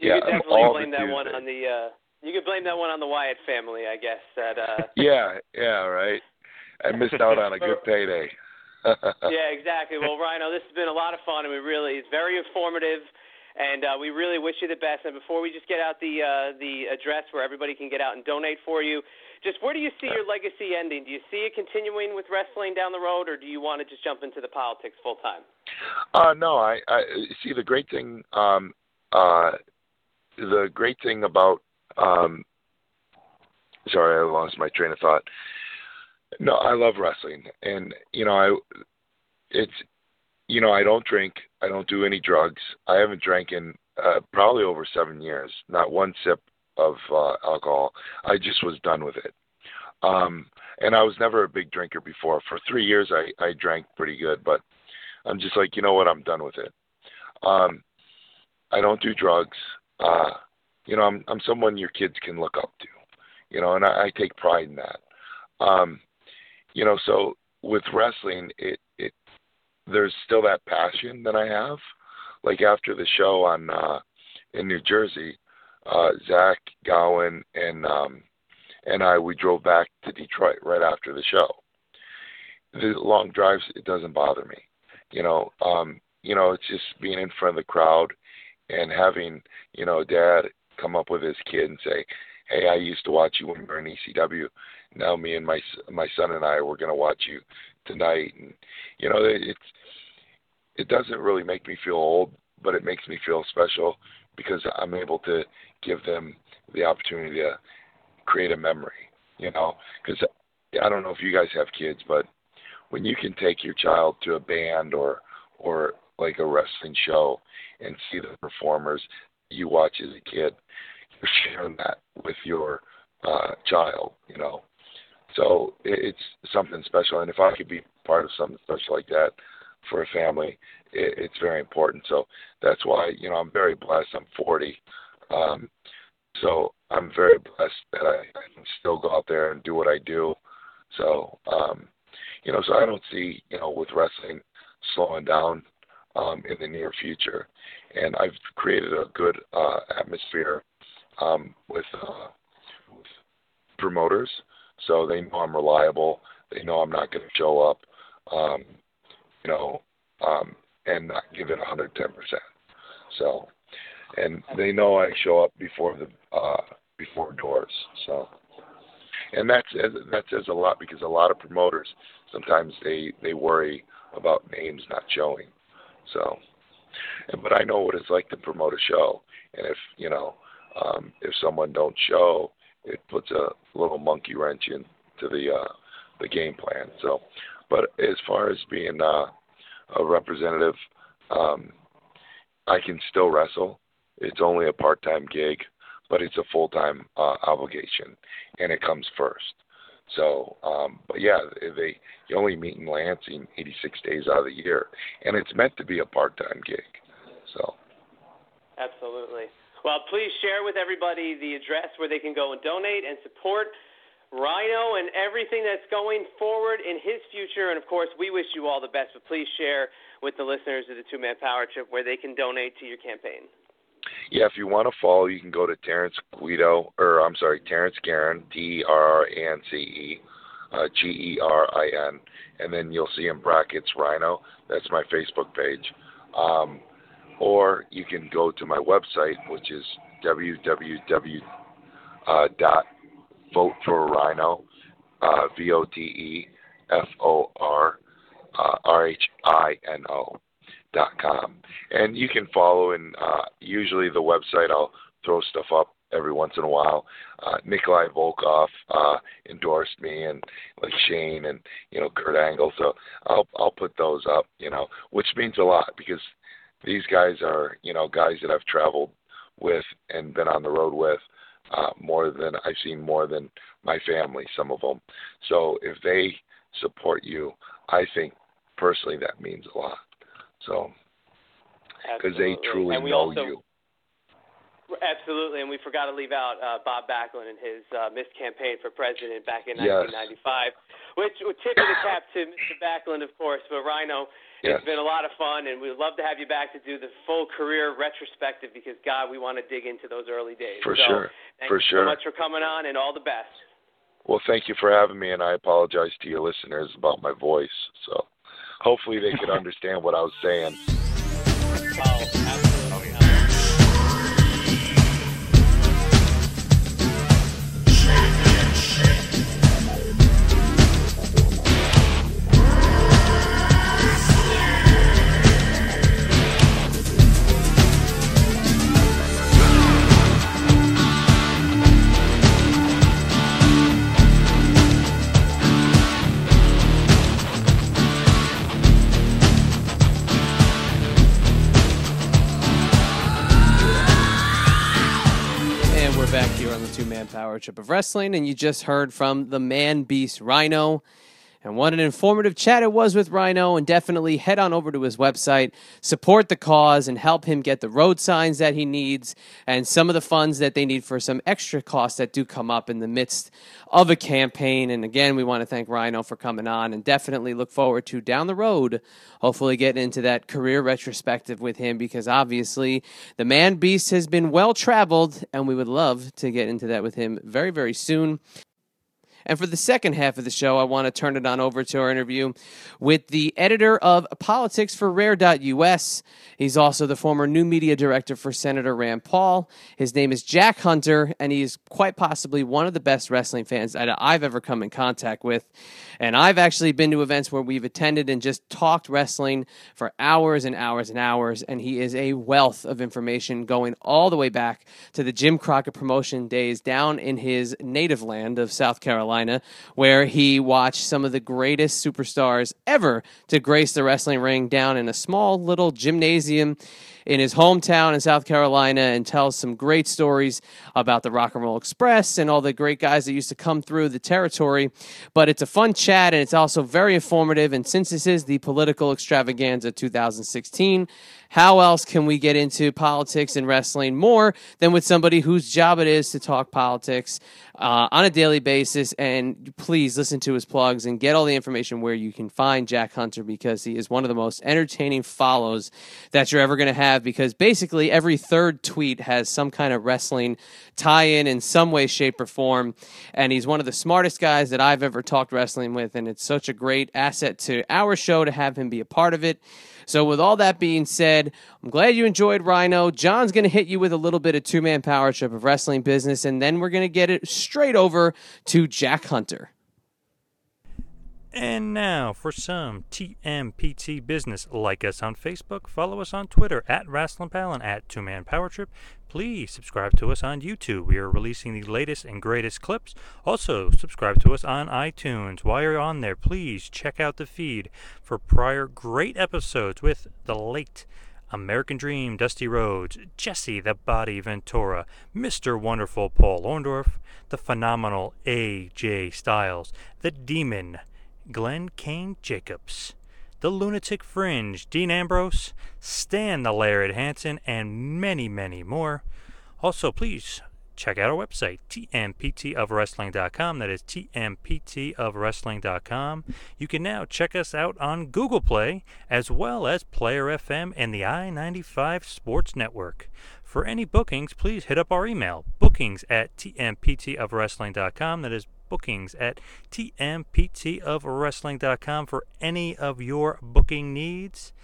You yeah, could I'm definitely blame that one on the. uh You could blame that one on the Wyatt family, I guess. That. uh Yeah, yeah, right. I missed out on a good payday. yeah, exactly. Well, Rhino, this has been a lot of fun, and we really it's very informative, and uh, we really wish you the best. And before we just get out the uh, the address where everybody can get out and donate for you, just where do you see your legacy ending? Do you see it continuing with wrestling down the road, or do you want to just jump into the politics full time? Uh no, I, I see the great thing um uh the great thing about um sorry, I lost my train of thought. No, I love wrestling and you know, I it's you know, I don't drink, I don't do any drugs. I haven't drank in uh probably over 7 years, not one sip of uh alcohol. I just was done with it. Um and I was never a big drinker before. For 3 years I I drank pretty good, but I'm just like, you know what, I'm done with it. Um I don't do drugs. Uh you know, I'm I'm someone your kids can look up to. You know, and I, I take pride in that. Um you know, so with wrestling it there's still that passion that I have. Like after the show on uh in New Jersey, uh Zach Gowan and um and I we drove back to Detroit right after the show. The long drives it doesn't bother me you know um you know it's just being in front of the crowd and having you know dad come up with his kid and say hey i used to watch you when you were in ecw now me and my my son and i we're to watch you tonight and you know it- it's it doesn't really make me feel old but it makes me feel special because i'm able to give them the opportunity to create a memory you know because i don't know if you guys have kids but when you can take your child to a band or or like a wrestling show and see the performers you watch as a kid, you're sharing that with your uh child, you know. So it's something special and if I could be part of something special like that for a family, it's very important. So that's why, you know, I'm very blessed. I'm 40. Um so I'm very blessed that I, I can still go out there and do what I do. So um you know, so I don't see, you know, with wrestling slowing down um, in the near future. And I've created a good uh, atmosphere um, with, uh, with promoters, so they know I'm reliable. They know I'm not going to show up, um, you know, um, and not give it 110%. So, and they know I show up before the uh, before doors. So, and that's that says a lot because a lot of promoters sometimes they they worry about names not showing. So, and, but I know what it's like to promote a show, and if you know um, if someone don't show, it puts a little monkey wrench into the uh, the game plan. So, but as far as being uh, a representative, um, I can still wrestle. It's only a part-time gig, but it's a full-time uh, obligation, and it comes first. So, um, but yeah, they you only meet in Lansing 86 days out of the year, and it's meant to be a part-time gig. So, Absolutely. Well, please share with everybody the address where they can go and donate and support Rhino and everything that's going forward in his future. And of course, we wish you all the best. But please share with the listeners of the Two Man Power Trip where they can donate to your campaign. yeah, if you want to follow, you can go to Terrence Guido, or I'm sorry, Terrence Gerin, D R R A N C E, uh, G E R I N, and then you'll see in brackets Rhino. That's my Facebook page. Um, or you can go to my website, which is www. Uh, V O T E F O R uh, R H I N O dot com, and you can follow. And uh, usually the website I'll throw stuff up every once in a while. Uh, Nikolai Volkov uh, endorsed me, and like Shane and you know Kurt Angle. So I'll I'll put those up, you know, which means a lot because these guys are you know guys that I've traveled with and been on the road with uh, more than I've seen more than my family. Some of them. So if they support you, I think personally that means a lot. So because they truly And we know also- you. Absolutely, and we forgot to leave out uh, Bob Backlund and his uh, missed campaign for president back in Yes. 1995, which would tip of the cap to Mr. Backlund, of course. But Rhino, Yes. it's been a lot of fun, and we'd love to have you back to do the full career retrospective because God, we want to dig into those early days. For so, sure. Thank For you sure. so much for coming on, and all the best. Well, thank you for having me, and I apologize to your listeners about my voice. So hopefully they could understand what I was saying. Oh, and trip of wrestling, and you just heard from the man beast Rhino. And what an informative chat it was with Rhino. And definitely head on over to his website, support the cause, and help him get the road signs that he needs and some of the funds that they need for some extra costs that do come up in the midst of a campaign. And again, we want to thank Rhino for coming on and definitely look forward to down the road, hopefully getting into that career retrospective with him because obviously the man beast has been well traveled and we would love to get into that with him very, very soon. And for the second half of the show, I want to turn it on over to our interview with the editor of Politics for Rare.us. He's also the former new media director for Senator Rand Paul. His name is Jack Hunter, and he is quite possibly one of the best wrestling fans that I've ever come in contact with. And I've actually been to events where we've attended and just talked wrestling for hours and hours and hours. And he is a wealth of information going all the way back to the Jim Crockett promotion days down in his native land of South Carolina, where he watched some of the greatest superstars ever to grace the wrestling ring down in a small little gymnasium in his hometown in South Carolina and tells some great stories about the Rock and Roll Express and all the great guys that used to come through the territory. But it's a fun chat and it's also very informative. And since this is the political extravaganza 2016, how else can we get into politics and wrestling more than with somebody whose job it is to talk politics uh, on a daily basis? And please listen to his plugs and get all the information where you can find Jack Hunter because he is one of the most entertaining follows that you're ever going to have. Because basically, every third tweet has some kind of wrestling tie in in some way, shape, or form. And he's one of the smartest guys that I've ever talked wrestling with. And it's such a great asset to our show to have him be a part of it. So, with all that being said, I'm glad you enjoyed Rhino. John's going to hit you with a little bit of two man power trip of wrestling business, and then we're going to get it straight over to Jack Hunter. And now for some TMPT business. Like us on Facebook, follow us on Twitter at WrestlingPal and at Two Man Power Trip. Please subscribe to us on YouTube. We are releasing the latest and greatest clips. Also, subscribe to us on iTunes. While you're on there, please check out the feed for prior great episodes with the late American Dream, Dusty Rhodes, Jesse the Body Ventura, Mr. Wonderful Paul Orndorff, the phenomenal AJ Styles, the Demon, Glenn Kane Jacobs, the Lunatic Fringe, Dean Ambrose, Stan the Lariat Hansen, and many, many more. Also, please check out our website, tmptofwrestling.com. That is tmptofwrestling.com. You can now check us out on Google Play as well as Player FM and the I 95 Sports Network. For any bookings, please hit up our email, bookings at tmptofwrestling.com. That is bookings at tmptofwrestling.com for any of your booking needs.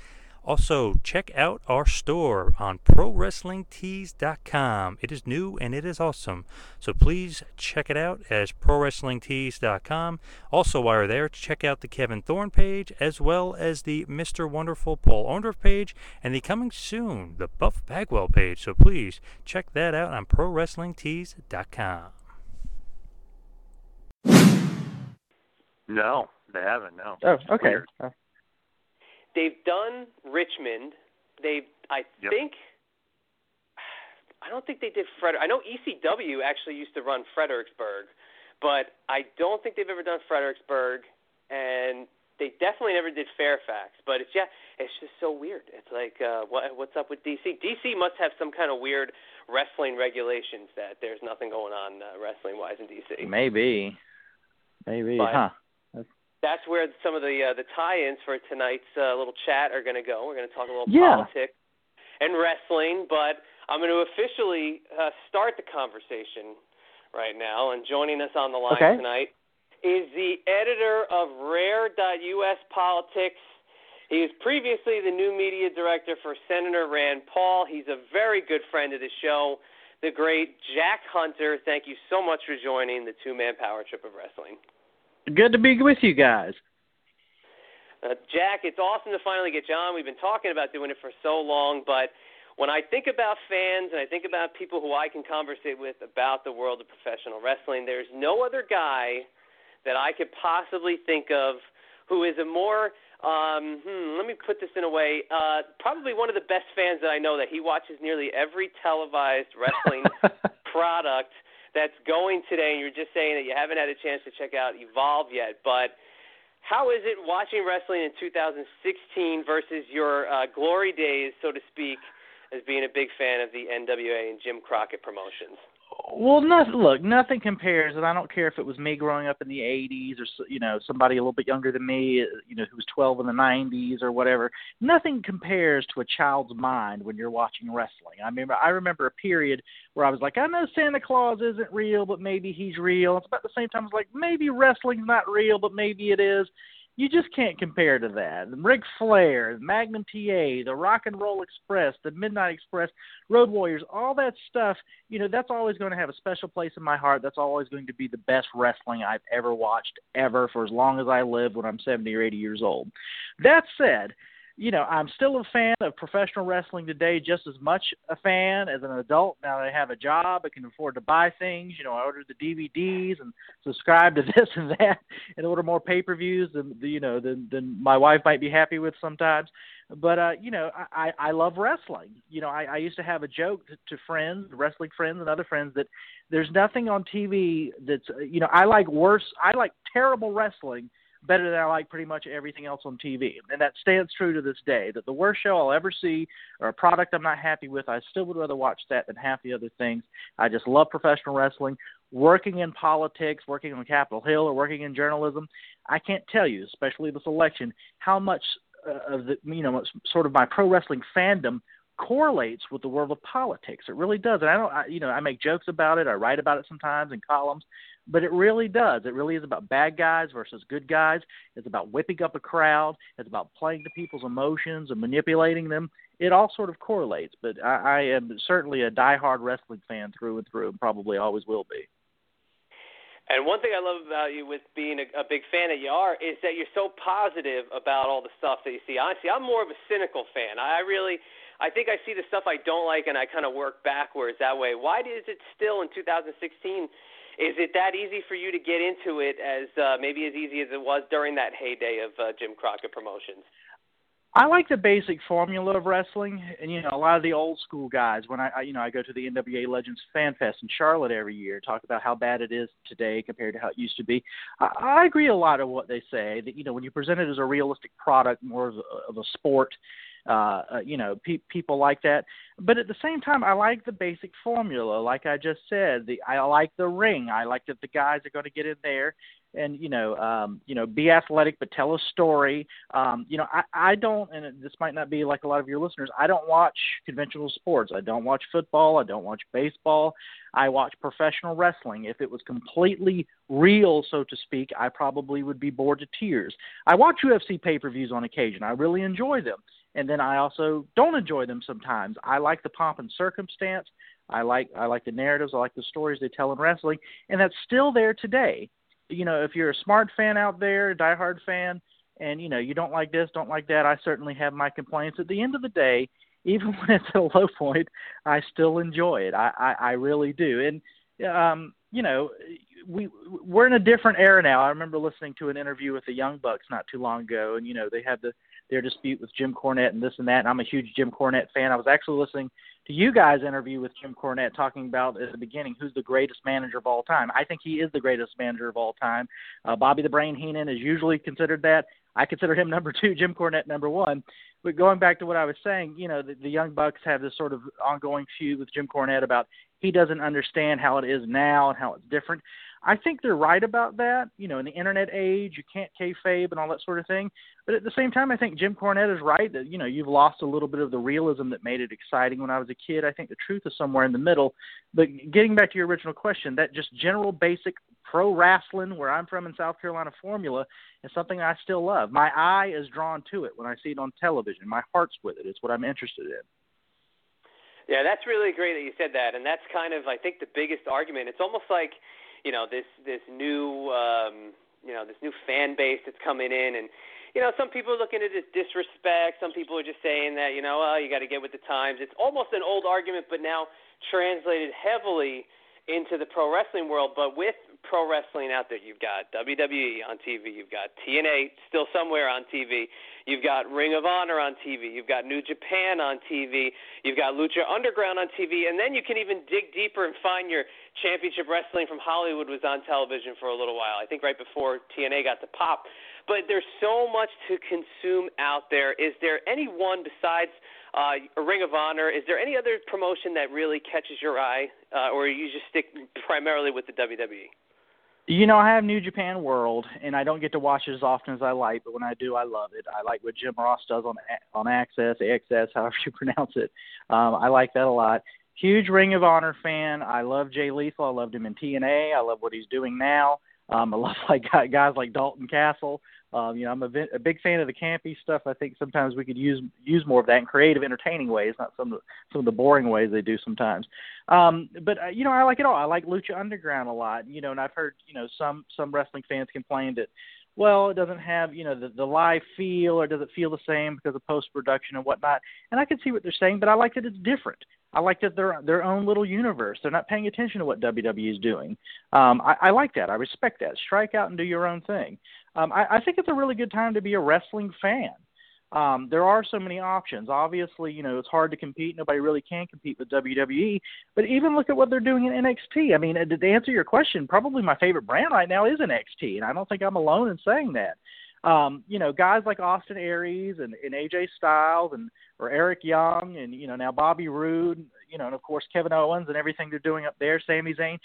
Also, check out our store on ProWrestlingTees.com. It is new and it is awesome. So please check it out as ProWrestlingTees.com. Also, while you're there, check out the Kevin Thorne page as well as the Mr. Wonderful Paul Orndorff page and the coming soon, the Buff Bagwell page. So please check that out on ProWrestlingTees.com. No, they haven't. No. Oh, okay. weird. Uh, They've done Richmond. They, I Yep. think, I don't think they did Frederick. I know ECW actually used to run Fredericksburg, but I don't think they've ever done Fredericksburg. And they definitely never did Fairfax, but it's yeah, it's just so weird. It's like uh, what what's up with DC? DC must have some kind of weird wrestling regulations that there's nothing going on uh, wrestling wise in DC. Maybe, maybe, But- huh? That's where some of the uh, the tie-ins for tonight's uh, little chat are going to go. We're going to talk a little Yeah. politics and wrestling, but I'm going to officially uh, start the conversation right now. And joining us on the line Okay. tonight is the editor of Rare.us Politics. He was previously the new media director for Senator Rand Paul. He's a very good friend of the show, the great Jack Hunter. Thank you so much for joining the two-man power trip of wrestling. Good to be with you guys. Uh, Jack, it's awesome to finally get you on. We've been talking about doing it for so long, but when I think about fans and I think about people who I can conversate with about the world of professional wrestling, there's no other guy that I could possibly think of who is a more um, hmm, let me put this in a way. Uh, probably one of the best fans that I know. That he watches nearly every televised wrestling product that's going today. And you're just saying that you haven't had a chance to check out Evolve yet, but how is it watching wrestling in 2016 versus your uh, glory days, so to speak, as being a big fan of the NWA and Jim Crockett promotions? Well, nothing. Look, nothing compares, and I don't care if it was me growing up in the '80s or you know somebody a little bit younger than me, uh, you know, who was 12 in the '90s or whatever. Nothing compares to a child's mind when you're watching wrestling. I remember, I remember a period where I was like, I know Santa Claus isn't real, but maybe he's real. It's about the same time I was like, maybe wrestling's not real, but maybe it is. You just can't compare to that. Ric Flair, Magnum TA, the Rock and Roll Express, the Midnight Express, Road Warriors, all that stuff, you know, that's always going to have a special place in my heart. That's always going to be the best wrestling I've ever watched ever for as long as I live when I'm 70 or 80 years old. That said, you know, I'm still a fan of professional wrestling today, just as much a fan as an adult. Now that I have a job, I can afford to buy things. You know, I order the DVDs and subscribe to this and that, and order more pay-per-views than you know than than my wife might be happy with sometimes. But uh, you know, I I love wrestling. You know, I, I used to have a joke to, to friends, wrestling friends, and other friends that there's nothing on TV that's uh, you know I like worse. I like terrible wrestling better than I like pretty much everything else on TV. And that stands true to this day. That the worst show I'll ever see or a product I'm not happy with, I still would rather watch that than half the other things. I just love professional wrestling. Working in politics, working on Capitol Hill, or working in journalism, I can't tell you, especially this election, how much uh, of the you know sort of my pro wrestling fandom correlates with the world of politics. It really does. And I don't, I, you know, I make jokes about it. I write about it sometimes in columns, but it really does. It really is about bad guys versus good guys. It's about whipping up a crowd. It's about playing to people's emotions and manipulating them. It all sort of correlates. But I, I am certainly a diehard wrestling fan through and through, and probably always will be. And one thing I love about you with being a, a big fan that you are is that you're so positive about all the stuff that you see. Honestly, I'm more of a cynical fan. I really, I think I see the stuff I don't like and I kind of work backwards that way. Why is it still in 2016? Is it that easy for you to get into it as uh, maybe as easy as it was during that heyday of uh, Jim Crockett Promotions? I like the basic formula of wrestling, and you know, a lot of the old school guys. When I, I you know, I go to the NWA Legends Fan Fest in Charlotte every year, talk about how bad it is today compared to how it used to be. I, I agree a lot of what they say. That you know, when you present it as a realistic product, more of a, of a sport, uh, uh, you know, pe- people like that. But at the same time, I like the basic formula. Like I just said, the I like the ring. I like that the guys are going to get in there and you know um you know be athletic but tell a story. Um you know i i don't and this might not be like a lot of your listeners i don't watch conventional sports. I don't watch football. I don't watch baseball. I watch professional wrestling. If it was completely real so to speak i probably would be bored to tears. I watch ufc pay-per-views on occasion. I really enjoy them and then i also don't enjoy them sometimes i like the pomp and circumstance I like I like the narratives, I like the stories they tell in wrestling, and that's still there today you know, if you're a smart fan out there, a diehard fan, and you know you don't like this, don't like that, I certainly have my complaints. At the end of the day, even when it's at a low point, I still enjoy it. I I, I really do. And um, you know, we we're in a different era now. I remember listening to an interview with the Young Bucks not too long ago, and you know they had the their dispute with Jim Cornette and this and that. And I'm a huge Jim Cornette fan. I was actually listening to you guys' interview with Jim Cornette talking about at the beginning who's the greatest manager of all time. I think he is the greatest manager of all time. Uh, Bobby the Brain Heenan is usually considered that. I consider him number two, Jim Cornette number one. But going back to what I was saying, you know, the, the Young Bucks have this sort of ongoing feud with Jim Cornette about he doesn't understand how it is now and how it's different. I think they're right about that. You know, in the internet age, you can't kayfabe and all that sort of thing. But at the same time, I think Jim Cornette is right that you know you've lost a little bit of the realism that made it exciting when I was a kid. I think the truth is somewhere in the middle. But getting back to your original question, that just general basic pro wrestling, where I'm from in South Carolina, formula is something I still love. My eye is drawn to it when I see it on television. My heart's with it. It's what I'm interested in. Yeah, that's really great that you said that, and that's kind of I think the biggest argument. It's almost like you know this this new um, you know this new fan base that's coming in. And you know some people are looking at it as disrespect. Some people are just saying that you know oh you got to get with the times. It's almost an old argument but now translated heavily into the pro wrestling world but with pro wrestling out there you've got WWE on TV you've got TNA still somewhere on TV you've got Ring of Honor on TV you've got New Japan on TV you've got Lucha Underground on TV and then you can even dig deeper and find your Championship Wrestling from Hollywood was on television for a little while. I think right before TNA got to pop. But there's so much to consume out there. Is there anyone besides uh, Ring of Honor? Is there any other promotion that really catches your eye, uh, or you just stick primarily with the WWE? You know, I have New Japan World, and I don't get to watch it as often as I like, but when I do, I love it. I like what Jim Ross does on on Access, AXS, however you pronounce it. Um, I like that a lot huge Ring of Honor fan. I love Jay Lethal. I loved him in TNA. I love what he's doing now. Um, I love like guys like Dalton Castle. Um, you know, I'm a, a big fan of the campy stuff. I think sometimes we could use use more of that in creative, entertaining ways, not some of the, some of the boring ways they do sometimes. Um, but uh, you know, I like it all. I like Lucha Underground a lot. You know, and I've heard you know some some wrestling fans complain that well, it doesn't have, you know, the, the live feel or does it feel the same because of post production and whatnot. And I can see what they're saying, but I like that it's different. I like that they're their own little universe. They're not paying attention to what WWE is doing. Um, I, I like that. I respect that. Strike out and do your own thing. Um, I, I think it's a really good time to be a wrestling fan um, there are so many options. Obviously, you know, it's hard to compete. Nobody really can compete with WWE. But even look at what they're doing in NXT. I mean, to answer your question, probably my favorite brand right now is NXT, and I don't think I'm alone in saying that. Um, you know, guys like Austin Aries and, and AJ Styles and or Eric Young and you know now Bobby Roode, you know, and of course Kevin Owens and everything they're doing up there, Sami Zayn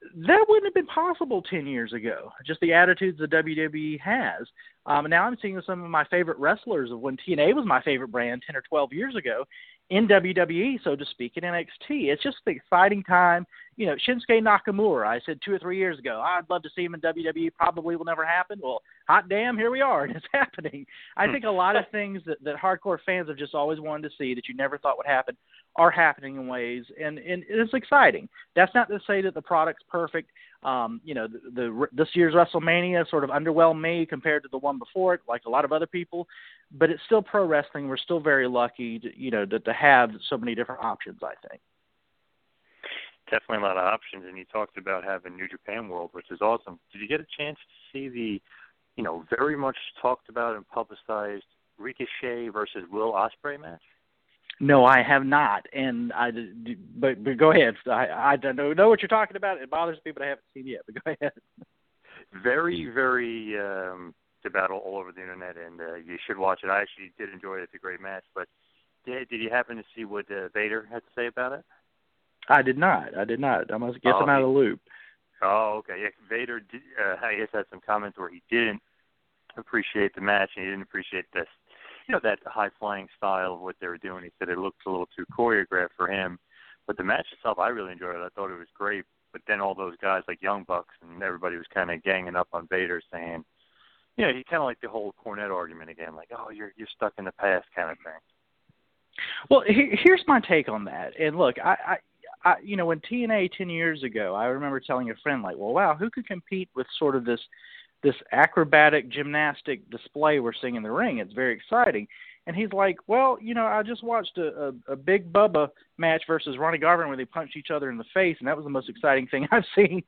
that wouldn't have been possible 10 years ago. Just the attitudes the WWE has. Um, and now I'm seeing some of my favorite wrestlers of when TNA was my favorite brand 10 or 12 years ago in WWE, so to speak, in NXT. It's just the exciting time. You know, Shinsuke Nakamura, I said two or three years ago, I'd love to see him in WWE. Probably will never happen. Well, hot damn, here we are, and it's happening. I think a lot of things that, that hardcore fans have just always wanted to see that you never thought would happen are happening in ways, and, and it's exciting. That's not to say that the product's perfect. Um, you know, the, the this year's WrestleMania sort of underwhelmed me compared to the one before it, like a lot of other people. But it's still pro wrestling. We're still very lucky, to, you know, to, to have so many different options. I think. Definitely a lot of options, and you talked about having New Japan World, which is awesome. Did you get a chance to see the, you know, very much talked about and publicized Ricochet versus Will Ospreay match? No, I have not, and I. But, but go ahead. I I don't know, what you're talking about. It bothers me, but I haven't seen it yet. But go ahead. Very, very um, about all over the internet, and uh, you should watch it. I actually did enjoy it. It's a great match. But did, did you happen to see what uh, Vader had to say about it? I did not. I did not. I must guess oh, I'm out of the loop. Oh, okay. Yeah, Vader. Did, uh, I guess had some comments where he didn't appreciate the match and he didn't appreciate this you know that high flying style of what they were doing. He said it looked a little too choreographed for him, but the match itself, I really enjoyed it. I thought it was great. But then all those guys like Young Bucks and everybody was kind of ganging up on Vader, saying, you know, he kind of like the whole Cornette argument again, like, oh, you're you're stuck in the past kind of thing. Well, he, here's my take on that. And look, I, I I, you know, when TNA ten years ago, I remember telling a friend like, "Well, wow, who could compete with sort of this this acrobatic gymnastic display we're seeing in the ring. It's very exciting. And he's like, well, you know, I just watched a, a, a Big Bubba match versus Ronnie Garvin where they punched each other in the face, and that was the most exciting thing I've seen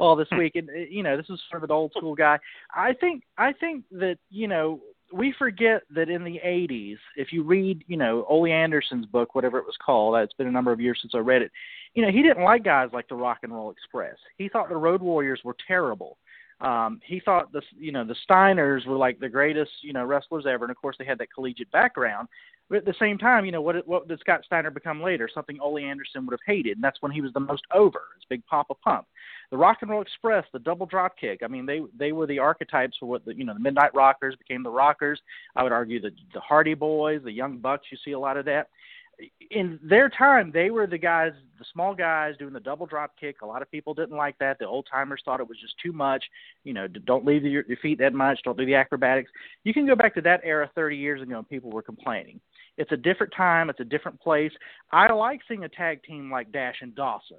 all this week. And you know, this is sort of an old school guy. I think I think that you know we forget that in the 80s, if you read, you know, Ole Anderson's book, whatever it was called, it's been a number of years since I read it. You know, he didn't like guys like the Rock and Roll Express. He thought the Road Warriors were terrible Um, he thought the you know the Steiners were like the greatest you know wrestlers ever, and of course they had that collegiate background. But at the same time, you know what what did Scott Steiner become later? Something Ole Anderson would have hated, and that's when he was the most over. His big Papa Pump, the Rock and Roll Express, the double drop kick. I mean, they they were the archetypes for what the you know the Midnight Rockers became the Rockers. I would argue the the Hardy Boys, the Young Bucks. You see a lot of that in their time, they were the guys, the small guys doing the double drop kick. A lot of people didn't like that. The old timers thought it was just too much. You know, don't leave your, your feet that much. Don't do the acrobatics. You can go back to that era 30 years ago, and people were complaining. It's a different time. It's a different place. I like seeing a tag team like Dash and Dawson.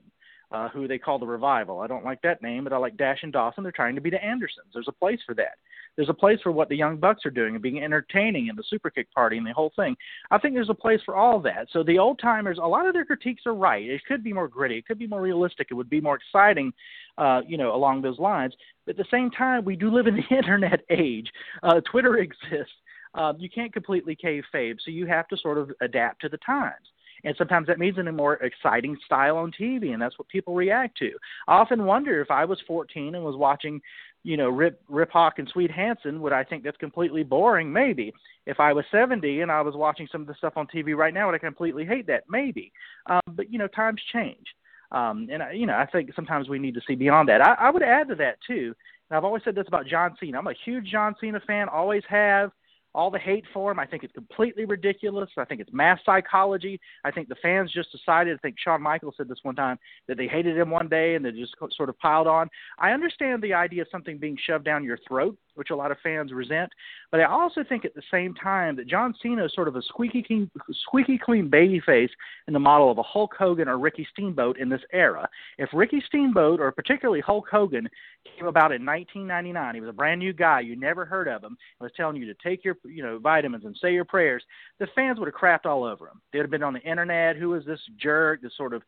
Uh, who they call the revival. I don't like that name, but I like Dash and Dawson. They're trying to be the Andersons. There's a place for that there's a place for what the young bucks are doing and being entertaining and the super kick party and the whole thing. I think there's a place for all that. So the old timers, a lot of their critiques are right. It could be more gritty. It could be more realistic. It would be more exciting, uh, you know, along those lines. But at the same time, we do live in the internet age. Uh, Twitter exists. Uh, you can't completely cave fave, so you have to sort of adapt to the times and sometimes that means in a more exciting style on TV, and that's what people react to. I often wonder if I was 14 and was watching you know, Rip Rip Hawk and Swede Hanson, would I think that's completely boring? Maybe. If I was 70 and I was watching some of the stuff on TV right now, would I completely hate that? Maybe. Um, but you know, times change, um, and I, you know, I think sometimes we need to see beyond that. I, I would add to that too. And I've always said this about John Cena. I'm a huge John Cena fan. Always have all the hate for him. I think it's completely ridiculous. I think it's mass psychology. I think the fans just decided. I think Shawn Michaels said this one time that they hated him one day and they just sort of piled on. I understand the idea of something being shoved down your throat, which a lot of fans resent. But I also think at the same time that John Cena is sort of a squeaky clean, squeaky clean babyface in the model of a Hulk Hogan or Ricky Steamboat in this era. If Ricky Steamboat or particularly Hulk Hogan came about in 1999, he was a brand new guy, you never heard of him, and was telling you to take your you know vitamins and say your prayers, the fans would have crapped all over him. They'd have been on the internet. Who is this jerk? This sort of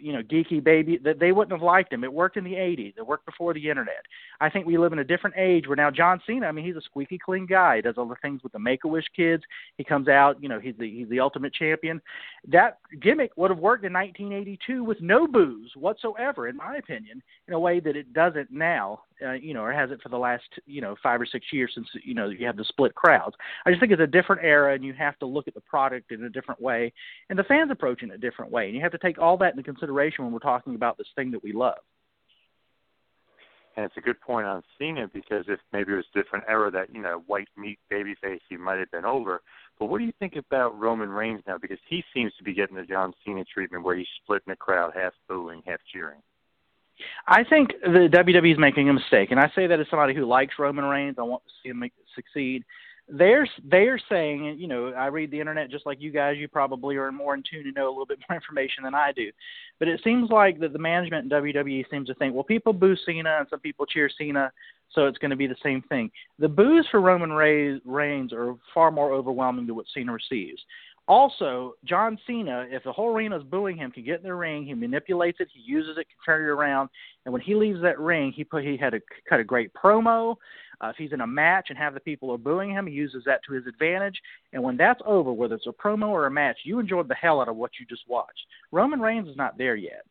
you know, geeky baby, that they wouldn't have liked him. It worked in the 80s. It worked before the internet. I think we live in a different age where now John Cena, I mean, he's a squeaky clean guy. He does all the things with the Make-A-Wish kids. He comes out, you know, he's the he's the ultimate champion. That gimmick would have worked in 1982 with no boos whatsoever, in my opinion, in a way that it doesn't now. Uh, you know, or has it for the last, you know, five or six years since you know you have the split crowds. I just think it's a different era, and you have to look at the product in a different way, and the fans approaching it a different way, and you have to take all that into consideration when we're talking about this thing that we love. And it's a good point on Cena because if maybe it was a different era that, you know, white meat babyface he might have been over. But what do you think about Roman Reigns now? Because he seems to be getting the John Cena treatment where he's splitting the crowd, half booing, half cheering. I think the WWE is making a mistake, and I say that as somebody who likes Roman Reigns. I want to see him make, succeed they're they're saying, you know, I read the internet just like you guys. You probably are more in tune and know a little bit more information than I do. But it seems like that the management in WWE seems to think, well, people boo Cena and some people cheer Cena, so it's going to be the same thing. The boos for Roman Reigns are far more overwhelming than what Cena receives. Also, John Cena, if the whole arena is booing him, can get in the ring. He manipulates it. He uses it, can turn it around. And when he leaves that ring, he put he had a cut a great promo. Uh, if he's in a match and have the people are booing him, he uses that to his advantage. And when that's over, whether it's a promo or a match, you enjoyed the hell out of what you just watched. Roman Reigns is not there yet.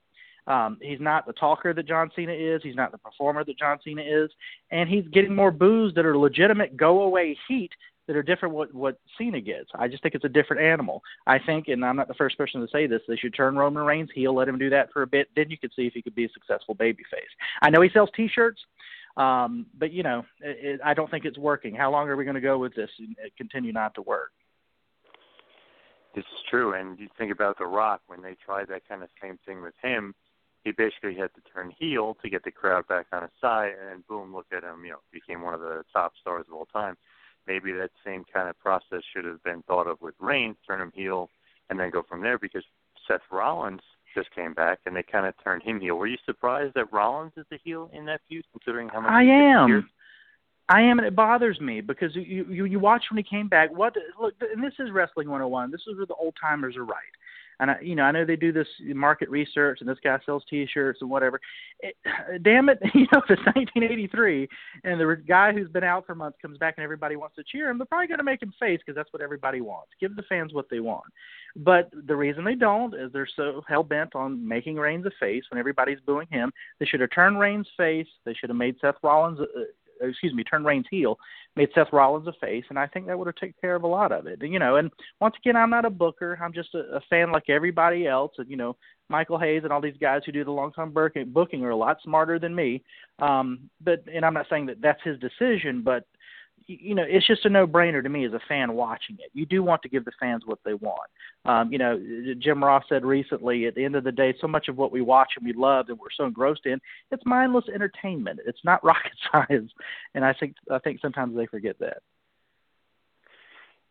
Um, he's not the talker that John Cena is. He's not the performer that John Cena is, and he's getting more boos that are legitimate go away heat that are different what what Cena gets. I just think it's a different animal. I think, and I'm not the first person to say this, they should turn Roman Reigns heel, let him do that for a bit, then you could see if he could be a successful babyface. I know he sells T-shirts. Um, but you know, it, it, I don't think it's working. How long are we going to go with this and continue not to work? This is true, and you think about The Rock when they tried that kind of same thing with him. He basically had to turn heel to get the crowd back on his side, and boom, look at him, you know, became one of the top stars of all time. Maybe that same kind of process should have been thought of with Reigns, turn him heel, and then go from there. Because Seth Rollins just came back, and they kind of turned him heel. Were you surprised that Rollins is the heel in that feud, considering how much? I am. I am, and it bothers me because you you you watch when he came back. What look, and this is wrestling 101. This is where the old timers are right. And I, you know, I know they do this market research, and this guy sells T-shirts and whatever. It, damn it, you know, if it's 1983 and the guy who's been out for months comes back and everybody wants to cheer him, they're probably going to make him face because that's what everybody wants. Give the fans what they want. But the reason they don't is they're so hell bent on making Reigns a face when everybody's booing him. They should have turned Reigns face. They should have made Seth Rollins. Uh, excuse me, turned Reigns heel, made Seth Rollins a face, and I think that would have taken care of a lot of it. You know, and once again, I'm not a booker. I'm just a, a fan like everybody else. And you know, Michael Hayes and all these guys who do the long term booking are a lot smarter than me. Um, but and I'm not saying that that's his decision, but you know, it's just a no-brainer to me as a fan watching it. You do want to give the fans what they want. Um, you know, Jim Ross said recently, at the end of the day, so much of what we watch and we love and we're so engrossed in, it's mindless entertainment. It's not rocket science, and I think I think sometimes they forget that.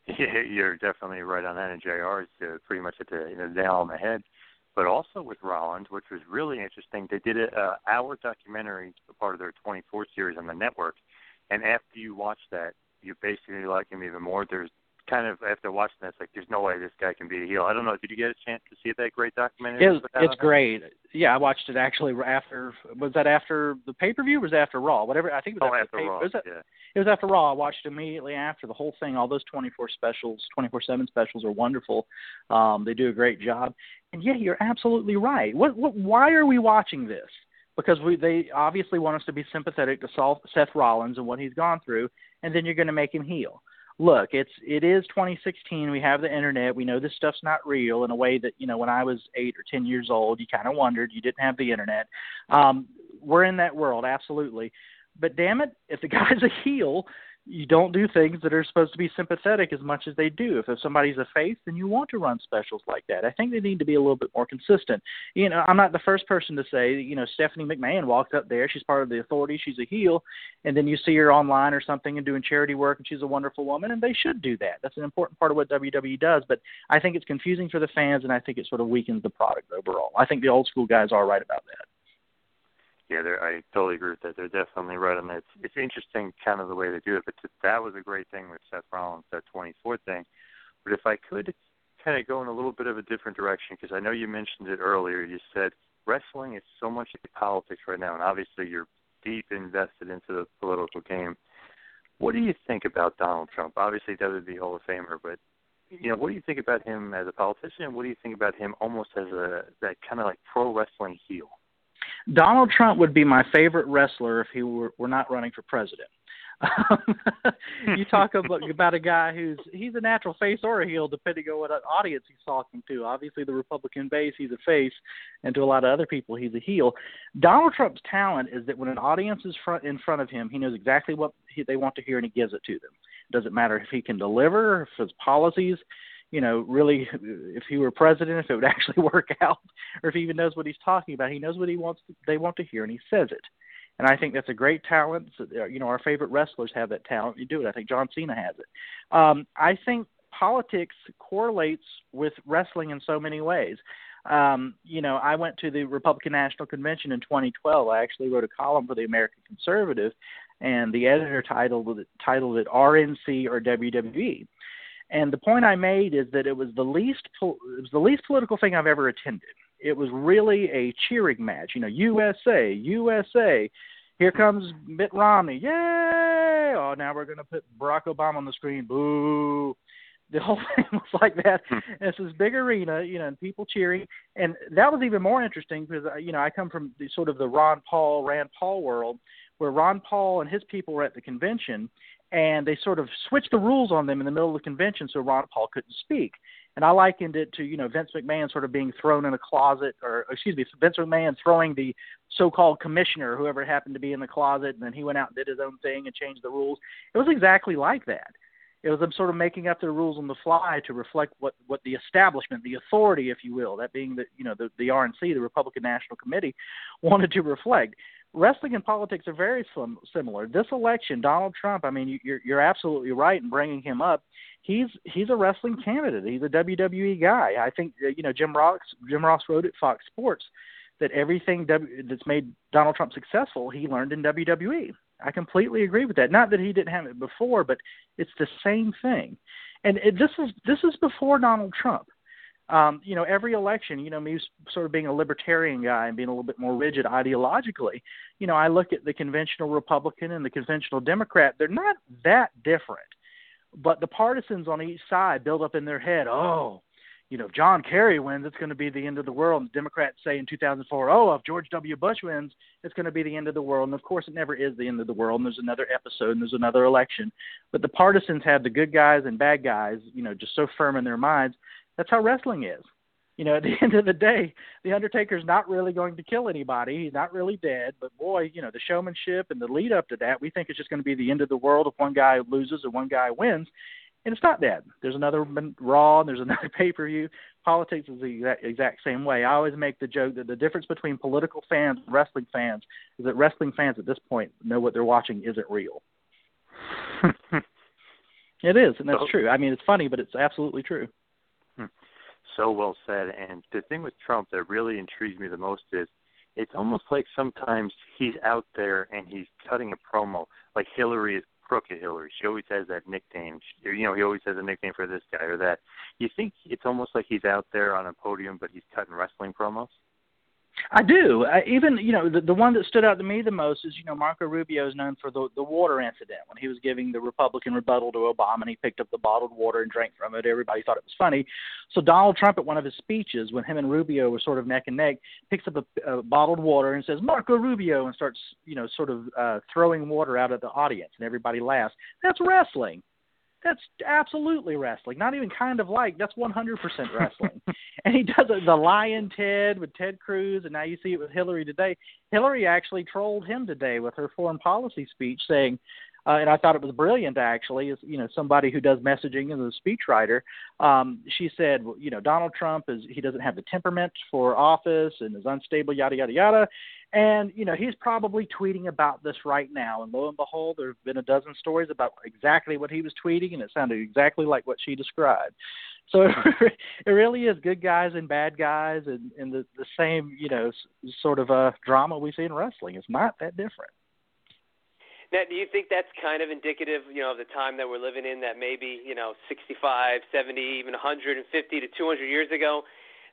Yeah, you're definitely right on that, and Jr. is uh, pretty much at the you know, nail on the head. But also with Rollins, which was really interesting, they did a uh, hour documentary, part of their 24 series on the network and after you watch that, you basically like him even more. There's kind of after watching that, it's like there's no way this guy can be a heel. I don't know. Did you get a chance to see that great documentary? It's, it's great. Yeah, I watched it actually after. Was that after the pay per view? Was after Raw? Whatever. I think it was oh, after, after Raw. Raw. Was that, yeah. It was after Raw. I watched it immediately after the whole thing. All those 24 specials, 24/7 specials are wonderful. Um, they do a great job. And yeah, you're absolutely right. What? What? Why are we watching this? Because we they obviously want us to be sympathetic to Seth Rollins and what he's gone through, and then you're going to make him heel. Look, it's it is 2016. We have the internet. We know this stuff's not real in a way that you know when I was eight or ten years old, you kind of wondered. You didn't have the internet. Um, we're in that world, absolutely. But damn it, if the guy's a heel, you don't do things that are supposed to be sympathetic as much as they do. If, if somebody's a face, then you want to run specials like that. I think they need to be a little bit more consistent. You know, I'm not the first person to say, you know, Stephanie McMahon walked up there. She's part of the authority. She's a heel. And then you see her online or something and doing charity work, and she's a wonderful woman, and they should do that. That's an important part of what WWE does. But I think it's confusing for the fans, and I think it sort of weakens the product overall. I think the old school guys are right about that yeah, I totally agree with that. They're definitely right on that. It's, it's interesting, kind of the way they do it. But that was a great thing with Seth Rollins, that 24 thing. But if I could kind of go in a little bit of a different direction, because I know you mentioned it earlier. You said wrestling is so much like politics right now, and obviously you're deep invested into the political game. What do you think about Donald Trump? Obviously, WWE Hall of Famer, but you know, what do you think about him as a politician? What do you think about him almost as a that kind of like pro wrestling heel? Donald Trump would be my favorite wrestler if he were, were not running for president. Um, you talk about, about a guy who's he's a natural face or a heel depending on what audience he's talking to. Obviously, the Republican base, he's a face, and to a lot of other people, he's a heel. Donald Trump's talent is that when an audience is front in front of him, he knows exactly what he, they want to hear and he gives it to them. It doesn't matter if he can deliver, if his policies you know, really, if he were president, if it would actually work out, or if he even knows what he's talking about. He knows what he wants. To, they want to hear, and he says it. And I think that's a great talent. Uh, you know, our favorite wrestlers have that talent. You do it. I think John Cena has it. Um, I think politics correlates with wrestling in so many ways. Um, you know, I went to the Republican National Convention in 2012. I actually wrote a column for the American Conservative, and the editor titled it, titled it RNC or WWE. And the point I made is that it was the least it was the least political thing I've ever attended. It was really a cheering match. You know, USA, USA. Here comes Mitt Romney. Yay! Oh, now we're going to put Barack Obama on the screen. Boo! The whole thing was like that. Hmm. it's this big arena, you know, and people cheering. And that was even more interesting because, uh, you know, I come from the, sort of the Ron Paul, Rand Paul world, where Ron Paul and his people were at the convention, and they sort of switched the rules on them in the middle of the convention so Ron Paul couldn't speak. And I likened it to, you know, Vince McMahon sort of being thrown in a closet, or excuse me, Vince McMahon throwing the so-called commissioner, whoever happened to be in the closet, and then he went out and did his own thing and changed the rules. It was exactly like that. It was them sort of making up their rules on the fly to reflect what what the establishment, the authority, if you will, that being the you know the the RNC, the Republican National Committee, wanted to reflect wrestling and politics are very sim- similar. This election, Donald Trump, I mean, you're you're absolutely right in bringing him up. He's he's a wrestling candidate. He's a WWE guy. I think uh, you know Jim Ross Jim Ross wrote at Fox Sports that everything w, that's made Donald Trump successful he learned in WWE. I completely agree with that. Not that he didn't have it before, but it's the same thing. And it, this is this is before Donald Trump. Um, you know, every election, you know, me sort of being a libertarian guy and being a little bit more rigid ideologically, you know, I look at the conventional Republican and the conventional Democrat. They're not that different, but the partisans on each side build up in their head, oh, you know, if John Kerry wins, it's going to be the end of the world. And the Democrats say in 2004, oh, if George W. Bush wins, it's going to be the end of the world. And of course, it never is the end of the world. And there's another episode and there's another election. But the partisans have the good guys and bad guys, you know, just so firm in their minds. That's how wrestling is. You know, at the end of the day, the Undertaker's not really going to kill anybody. He's not really dead. But boy, you know, the showmanship and the lead up to that, we think it's just going to be the end of the world if one guy loses and one guy wins and it's not that. There's another Raw, and there's another pay per view. Politics is the exact, exact same way. I always make the joke that the difference between political fans and wrestling fans is that wrestling fans at this point know what they're watching isn't real. it is, and that's true. I mean, it's funny, but it's absolutely true. So well said. And the thing with Trump that really intrigues me the most is it's almost like sometimes he's out there and he's cutting a promo. Like Hillary is crooked Hillary. She always has that nickname. She, you know, he always has a nickname for this guy or that. You think it's almost like he's out there on a podium, but he's cutting wrestling promos? I do. I, even you know the the one that stood out to me the most is you know Marco Rubio is known for the the water incident when he was giving the Republican rebuttal to Obama and he picked up the bottled water and drank from it. Everybody thought it was funny. So Donald Trump at one of his speeches when him and Rubio were sort of neck and neck picks up a, a bottled water and says Marco Rubio and starts you know sort of uh, throwing water out at the audience and everybody laughs. That's wrestling. That's absolutely wrestling. Not even kind of like. That's 100% wrestling. and he does it, the Lyin' Ted with Ted Cruz, and now you see it with Hillary today. Hillary actually trolled him today with her foreign policy speech, saying, uh, and I thought it was brilliant actually. As you know, somebody who does messaging and is a speechwriter, um, she said, you know, Donald Trump is he doesn't have the temperament for office and is unstable, yada yada yada. And you know, he's probably tweeting about this right now. And lo and behold, there have been a dozen stories about exactly what he was tweeting, and it sounded exactly like what she described. So it really is good guys and bad guys, and, and the, the same, you know, sort of a drama we see in wrestling. It's not that different. Now, do you think that's kind of indicative, you know, of the time that we're living in? That maybe, you know, 65, 70, even 150 to 200 years ago,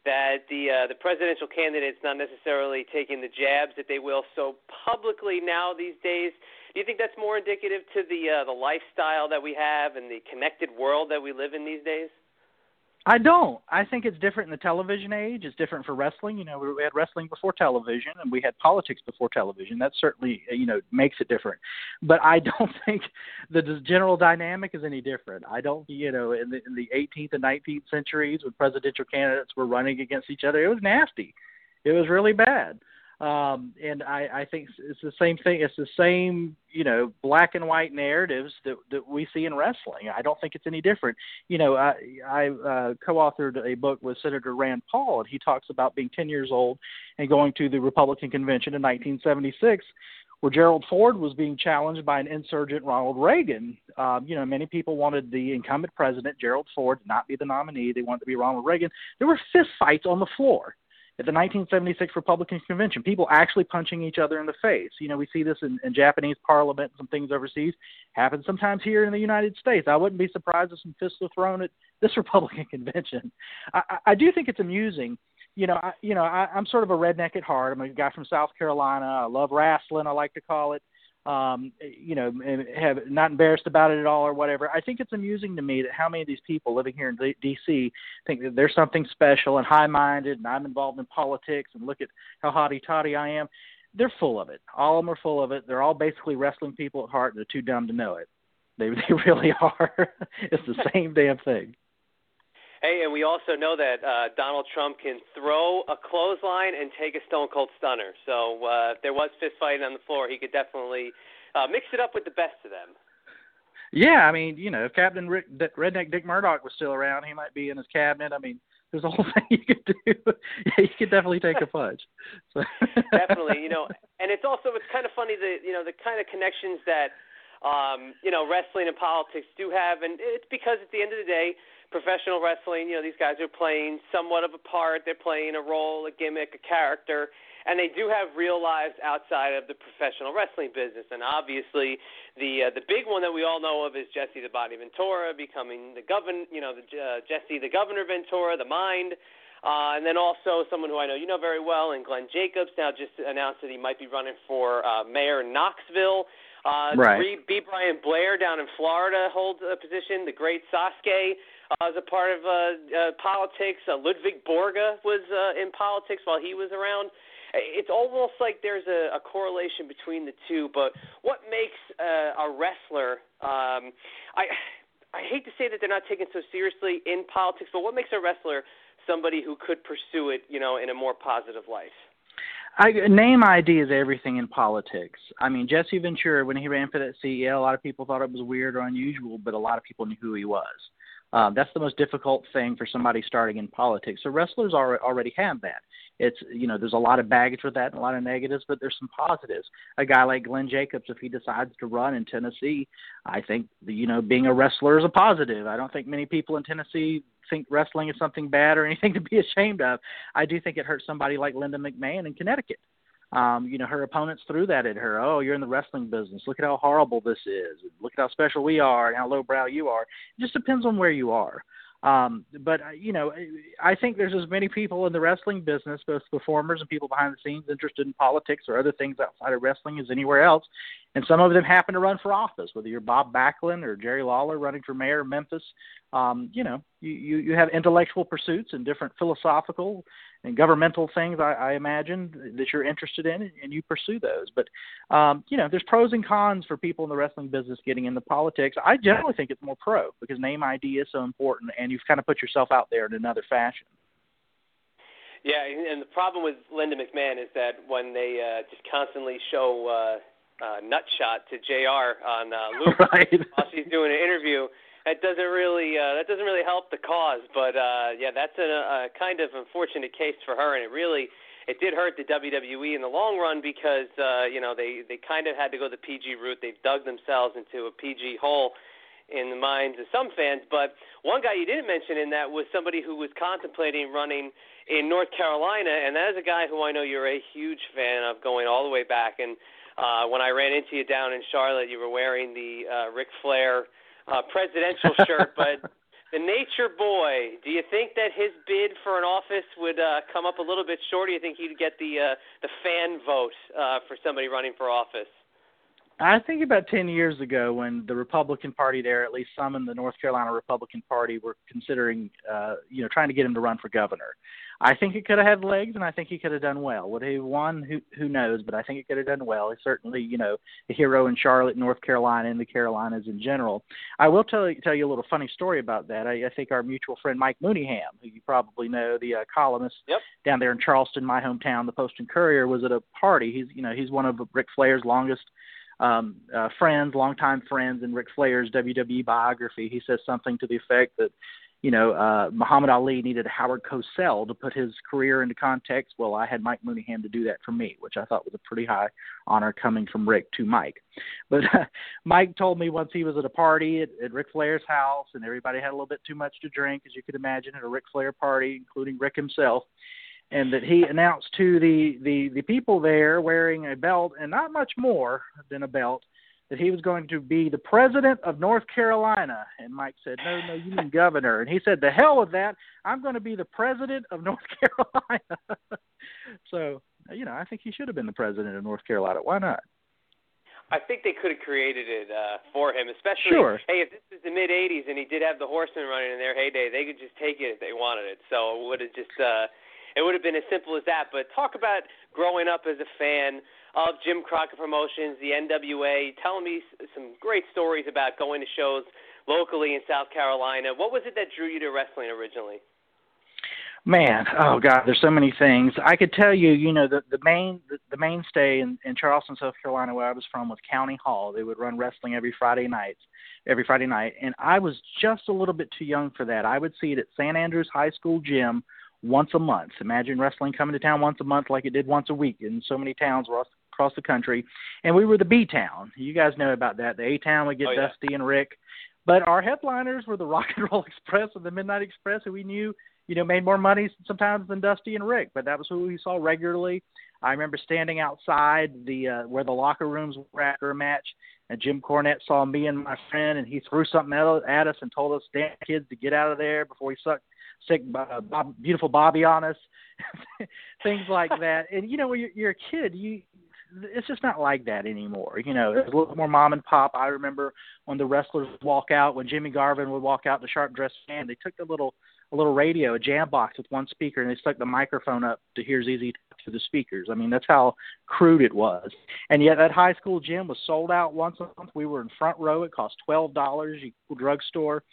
that the uh, the presidential candidate's not necessarily taking the jabs that they will so publicly now these days. Do you think that's more indicative to the uh, the lifestyle that we have and the connected world that we live in these days? I don't. I think it's different in the television age. It's different for wrestling. You know, we had wrestling before television, and we had politics before television. That certainly, uh, you know, makes it different. But I don't think the general dynamic is any different. I don't, you know, in the in the 18th and 19th centuries when presidential candidates were running against each other, it was nasty. It was really bad um, and I, I think it's the same thing. It's the same, you know, black and white narratives that that we see in wrestling. I don't think it's any different. You know, I I uh, co-authored a book with Senator Rand Paul, and he talks about being 10 years old and going to the Republican convention in 1976 where Gerald Ford was being challenged by an insurgent Ronald Reagan. Um, you know, many people wanted the incumbent president, Gerald Ford, to not be the nominee. They wanted to be Ronald Reagan. There were fist fights on the floor at the 1976 Republican convention, people actually punching each other in the face. You know, we see this in, in Japanese parliament and some things overseas. Happens sometimes here in the United States. I wouldn't be surprised if some fists were thrown at this Republican convention. I, I do think it's amusing. You know, I, you know, I, I'm sort of a redneck at heart. I'm a guy from South Carolina. I love wrestling. I like to call it um, you know, have not embarrassed about it at all or whatever. I think it's amusing to me that how many of these people living here in D.C. think that there's something special and high-minded, and I'm involved in politics, and look at how hotty-totty I am. They're full of it. All of them are full of it. They're all basically wrestling people at heart, and they're too dumb to know it. They they really are. it's the same damn thing. Hey, and we also know that uh, Donald Trump can throw a clothesline and take a Stone Cold Stunner. So uh, if there was fist fighting on the floor, he could definitely uh, mix it up with the best of them. Yeah, I mean, you know, if Captain Rick, Redneck Dick Murdoch was still around, he might be in his cabinet. I mean, there's a whole thing you could do. yeah, you could definitely take a punch. So. definitely, you know, and it's also it's kind of funny the you know the kind of connections that um, you know wrestling and politics do have, and it's because at the end of the day professional wrestling, you know, these guys are playing somewhat of a part. They're playing a role, a gimmick, a character. and they do have real lives outside of the professional wrestling business. And obviously, the uh, the big one that we all know of is Jesse the Body Ventura becoming the governor. You know, the uh, Jesse the Governor Ventura, the Mind. Uh, and then also someone who I know you know very well, and Glenn Jacobs now just announced that he might be running for uh, mayor in Knoxville. Uh, right. B. Brian Blair down in Florida holds a position. The great Sasuke uh, is a part of uh, uh, politics. Uh, Ludwig Borga was uh, in politics while he was around. It's almost like there's a, a correlation between the two. But what makes uh, a wrestler? Um, I I hate to say that they're not taken so seriously in politics, but what makes a wrestler somebody who could pursue it, you know, in a more positive light? I, name ID is everything in politics. I mean, Jesse Ventura, when he ran for that CEO, a lot of people thought it was weird or unusual, but a lot of people knew who he was. Um, that's the most difficult thing for somebody starting in politics. So wrestlers are, already have that. It's you know there's a lot of baggage with that and a lot of negatives, but there's some positives. A guy like Glenn Jacobs, if he decides to run in Tennessee, I think you know being a wrestler is a positive. I don't think many people in Tennessee think wrestling is something bad or anything to be ashamed of. I do think it hurts somebody like Linda McMahon in Connecticut. Um, you know, her opponents threw that at her. Oh, you're in the wrestling business. Look at how horrible this is. Look at how special we are and how lowbrow you are. It just depends on where you are. Um, but uh, you know, I think there's as many people in the wrestling business, both performers and people behind the scenes, interested in politics or other things outside of wrestling as anywhere else. And some of them happen to run for office, whether you're Bob Backlund or Jerry Lawler running for mayor of Memphis. Um, you know, you, you, you have intellectual pursuits and different philosophical and governmental things, I, I imagine, that you're interested in, and you pursue those. But, um, you know, there's pros and cons for people in the wrestling business getting into politics. I generally think it's more pro because name ID is so important, and you've kind of put yourself out there in another fashion. Yeah, and the problem with Linda McMahon is that when they uh, just constantly show uh, uh, nutshot to Jr. on uh, Luke right. while she's doing an interview. That doesn't really uh, that doesn't really help the cause, but uh, yeah, that's a, a kind of unfortunate case for her, and it really it did hurt the WWE in the long run because uh, you know they they kind of had to go the PG route. They've dug themselves into a PG hole in the minds of some fans. But one guy you didn't mention in that was somebody who was contemplating running in North Carolina, and that is a guy who I know you're a huge fan of, going all the way back. And uh, when I ran into you down in Charlotte, you were wearing the uh, Ric Flair uh, presidential shirt, but the Nature Boy. Do you think that his bid for an office would uh, come up a little bit short? Or do you think he'd get the uh, the fan vote uh, for somebody running for office? I think about 10 years ago when the Republican Party there, at least some in the North Carolina Republican Party, were considering, uh, you know, trying to get him to run for governor. I think it could have had legs, and I think he could have done well. Would he have won? Who who knows? But I think it could have done well. He's certainly, you know, a hero in Charlotte, North Carolina, and the Carolinas in general. I will tell you, tell you a little funny story about that. I, I think our mutual friend Mike Mooneyham, who you probably know, the uh, columnist yep. down there in Charleston, my hometown, the Post and Courier, was at a party. He's, you know, he's one of Ric Flair's longest um, uh, friends, longtime friends in Ric Flair's WWE biography. He says something to the effect that you know, uh, Muhammad Ali needed Howard Cosell to put his career into context. Well, I had Mike Mooneyham to do that for me, which I thought was a pretty high honor coming from Rick to Mike. But uh, Mike told me once he was at a party at, at Ric Flair's house, and everybody had a little bit too much to drink, as you could imagine, at a Ric Flair party, including Rick himself. And that he announced to the, the, the people there wearing a belt and not much more than a belt that he was going to be the president of North Carolina. And Mike said, No, no, you mean governor. And he said, The hell with that. I'm going to be the president of North Carolina. so, you know, I think he should have been the president of North Carolina. Why not? I think they could have created it uh, for him, especially sure. hey, if this is the mid '80s and he did have the Horsemen running in their heyday, they could just take it if they wanted it. So it would have just uh, it would have been as simple as that. But talk about growing up as a fan of Jim Crockett Promotions, the NWA, telling me some great stories about going to shows locally in South Carolina. What was it that drew you to wrestling originally? Man, oh God, there's so many things. I could tell you, you know, the the main the, the mainstay in, in Charleston, South Carolina, where I was from, was County Hall. They would run wrestling every Friday night, every Friday night, and I was just a little bit too young for that. I would see it at St. Andrews High School gym once a month. Imagine wrestling coming to town once a month, like it did once a week in so many towns across the country, and we were the B town. You guys know about that. The A town would get oh, yeah. Dusty and Rick, But our headliners were the Rock and Roll Express and the Midnight Express, who we knew, you know, made more money sometimes than Dusty and Rick. But that was who we saw regularly. I remember standing outside the uh, where the locker rooms were after a match, and Jim Cornette saw me and my friend, and he threw something at us and told us, "Damn kids, to get out of there before he sucked sick uh, Bob, beautiful Bobby on us." Things like that. And you know, when you're, you're a kid, you it's just not like that anymore. You know, it's a little more mom and pop. I remember when the wrestlers walk out, when Jimmy Garvin would walk out, the sharp dressed man, they took the little a little radio, a jam box with one speaker, and they stuck the microphone up to hear ZZ to the speakers. I mean, that's how crude it was. And yet, that high school gym was sold out once a month. We were in front row. It cost twelve dollars. You drugstore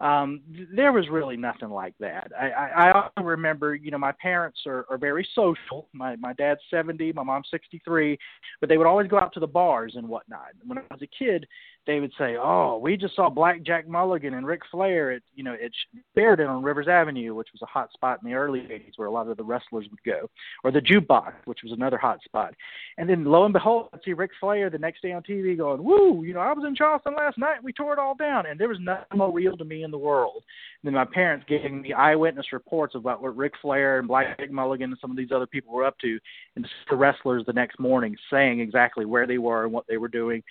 um, there was really nothing like that. I, I, I also remember, you know, my parents are, are very social. My my dad's seventy, my mom's sixty three, but they would always go out to the bars and whatnot. When I was a kid, they would say, "Oh, we just saw Black Jack Mulligan and Ric Flair at you know at Sheridan on Rivers Avenue, which was a hot spot in the early '80s where a lot of the wrestlers would go, or the Jukebox, which was another hot spot." And then lo and behold, I'd see Ric Flair the next day on TV going, "Woo! You know, I was in Charleston last night. We tore it all down, and there was nothing more real to me in the world than my parents giving me eyewitness reports about what Ric Flair and Black Jack Mulligan and some of these other people were up to, and the wrestlers the next morning saying exactly where they were and what they were doing."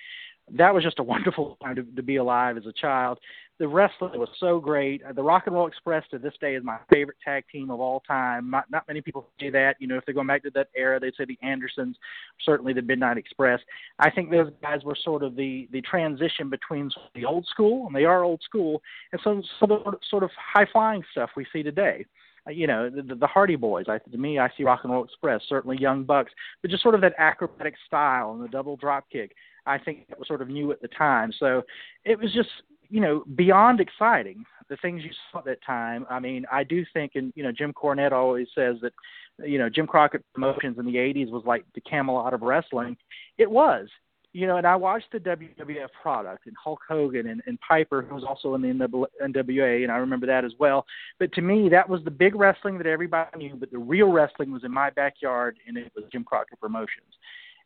That was just a wonderful time to, to be alive as a child. The wrestling was so great. The Rock and Roll Express to this day is my favorite tag team of all time. Not, not many people say that. You know, if they're going back to that era, they'd say the Andersons, certainly the Midnight Express. I think those guys were sort of the the transition between the old school, and they are old school, and some sort of sort of high flying stuff we see today uh, you know the, the Hardy Boys. I, to me, I see Rock and Roll Express, certainly Young Bucks, but just sort of that acrobatic style and the double drop kick. I think that was sort of new at the time. So it was just, you know, beyond exciting. The things you saw at that time. I mean, I do think, and you know, Jim Cornette always says that, you know, Jim Crockett Promotions in the '80s was like the Camelot of wrestling. It was, you know, and I watched the WWF product and Hulk Hogan and, and Piper, who was also in the NWA, and I remember that as well. But to me, that was the big wrestling that everybody knew. But the real wrestling was in my backyard, and it was Jim Crockett Promotions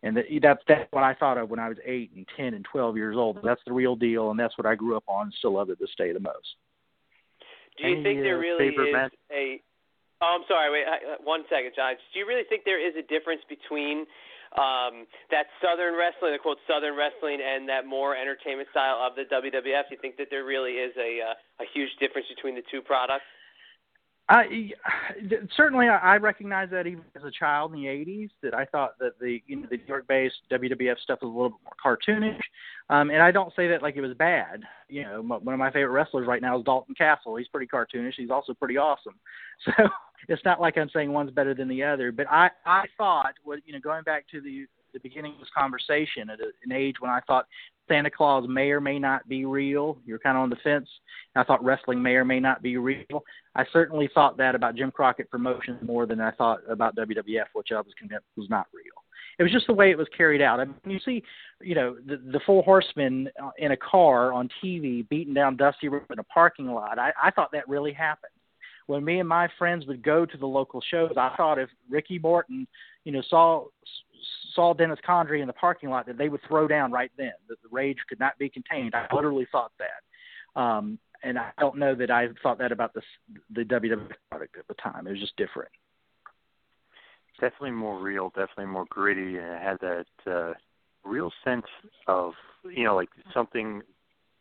and that, that's that's what I thought of when I was eight and ten and twelve years old. That's the real deal, and that's what I grew up on. and Still love it this day the most. Do you Any, think there uh, really is match? a? Oh, I'm sorry. Wait, uh, one second, John. Do you really think there is a difference between um, that Southern wrestling, the quote Southern wrestling, and that more entertainment style of the WWF? Do you think that there really is a uh, a huge difference between the two products? I certainly I recognize that even as a child in the '80s that I thought that the you know the New York-based WWF stuff was a little bit more cartoonish, um, and I don't say that like it was bad. You know, one of my favorite wrestlers right now is Dalton Castle. He's pretty cartoonish. He's also pretty awesome. So it's not like I'm saying one's better than the other. But I I thought what you know going back to the the beginning of this conversation at a, an age when I thought Santa Claus may or may not be real. You're kind of on the fence. I thought wrestling may or may not be real. I certainly thought that about Jim Crockett Promotions more than I thought about WWF, which I was convinced was not real. It was just the way it was carried out. I mean, you see, you know, the, the Four Horsemen uh, in a car on TV beating down Dusty Rhodes in a parking lot. I, I thought that really happened. When me and my friends would go to the local shows, I thought if Ricky Morton, you know, saw saw Dennis Condrey in the parking lot that they would throw down right then. That the rage could not be contained. I literally thought that, um, and I don't know that I thought that about the the WWE product at the time. It was just different. Definitely more real. Definitely more gritty, and it had that uh, real sense of you know like something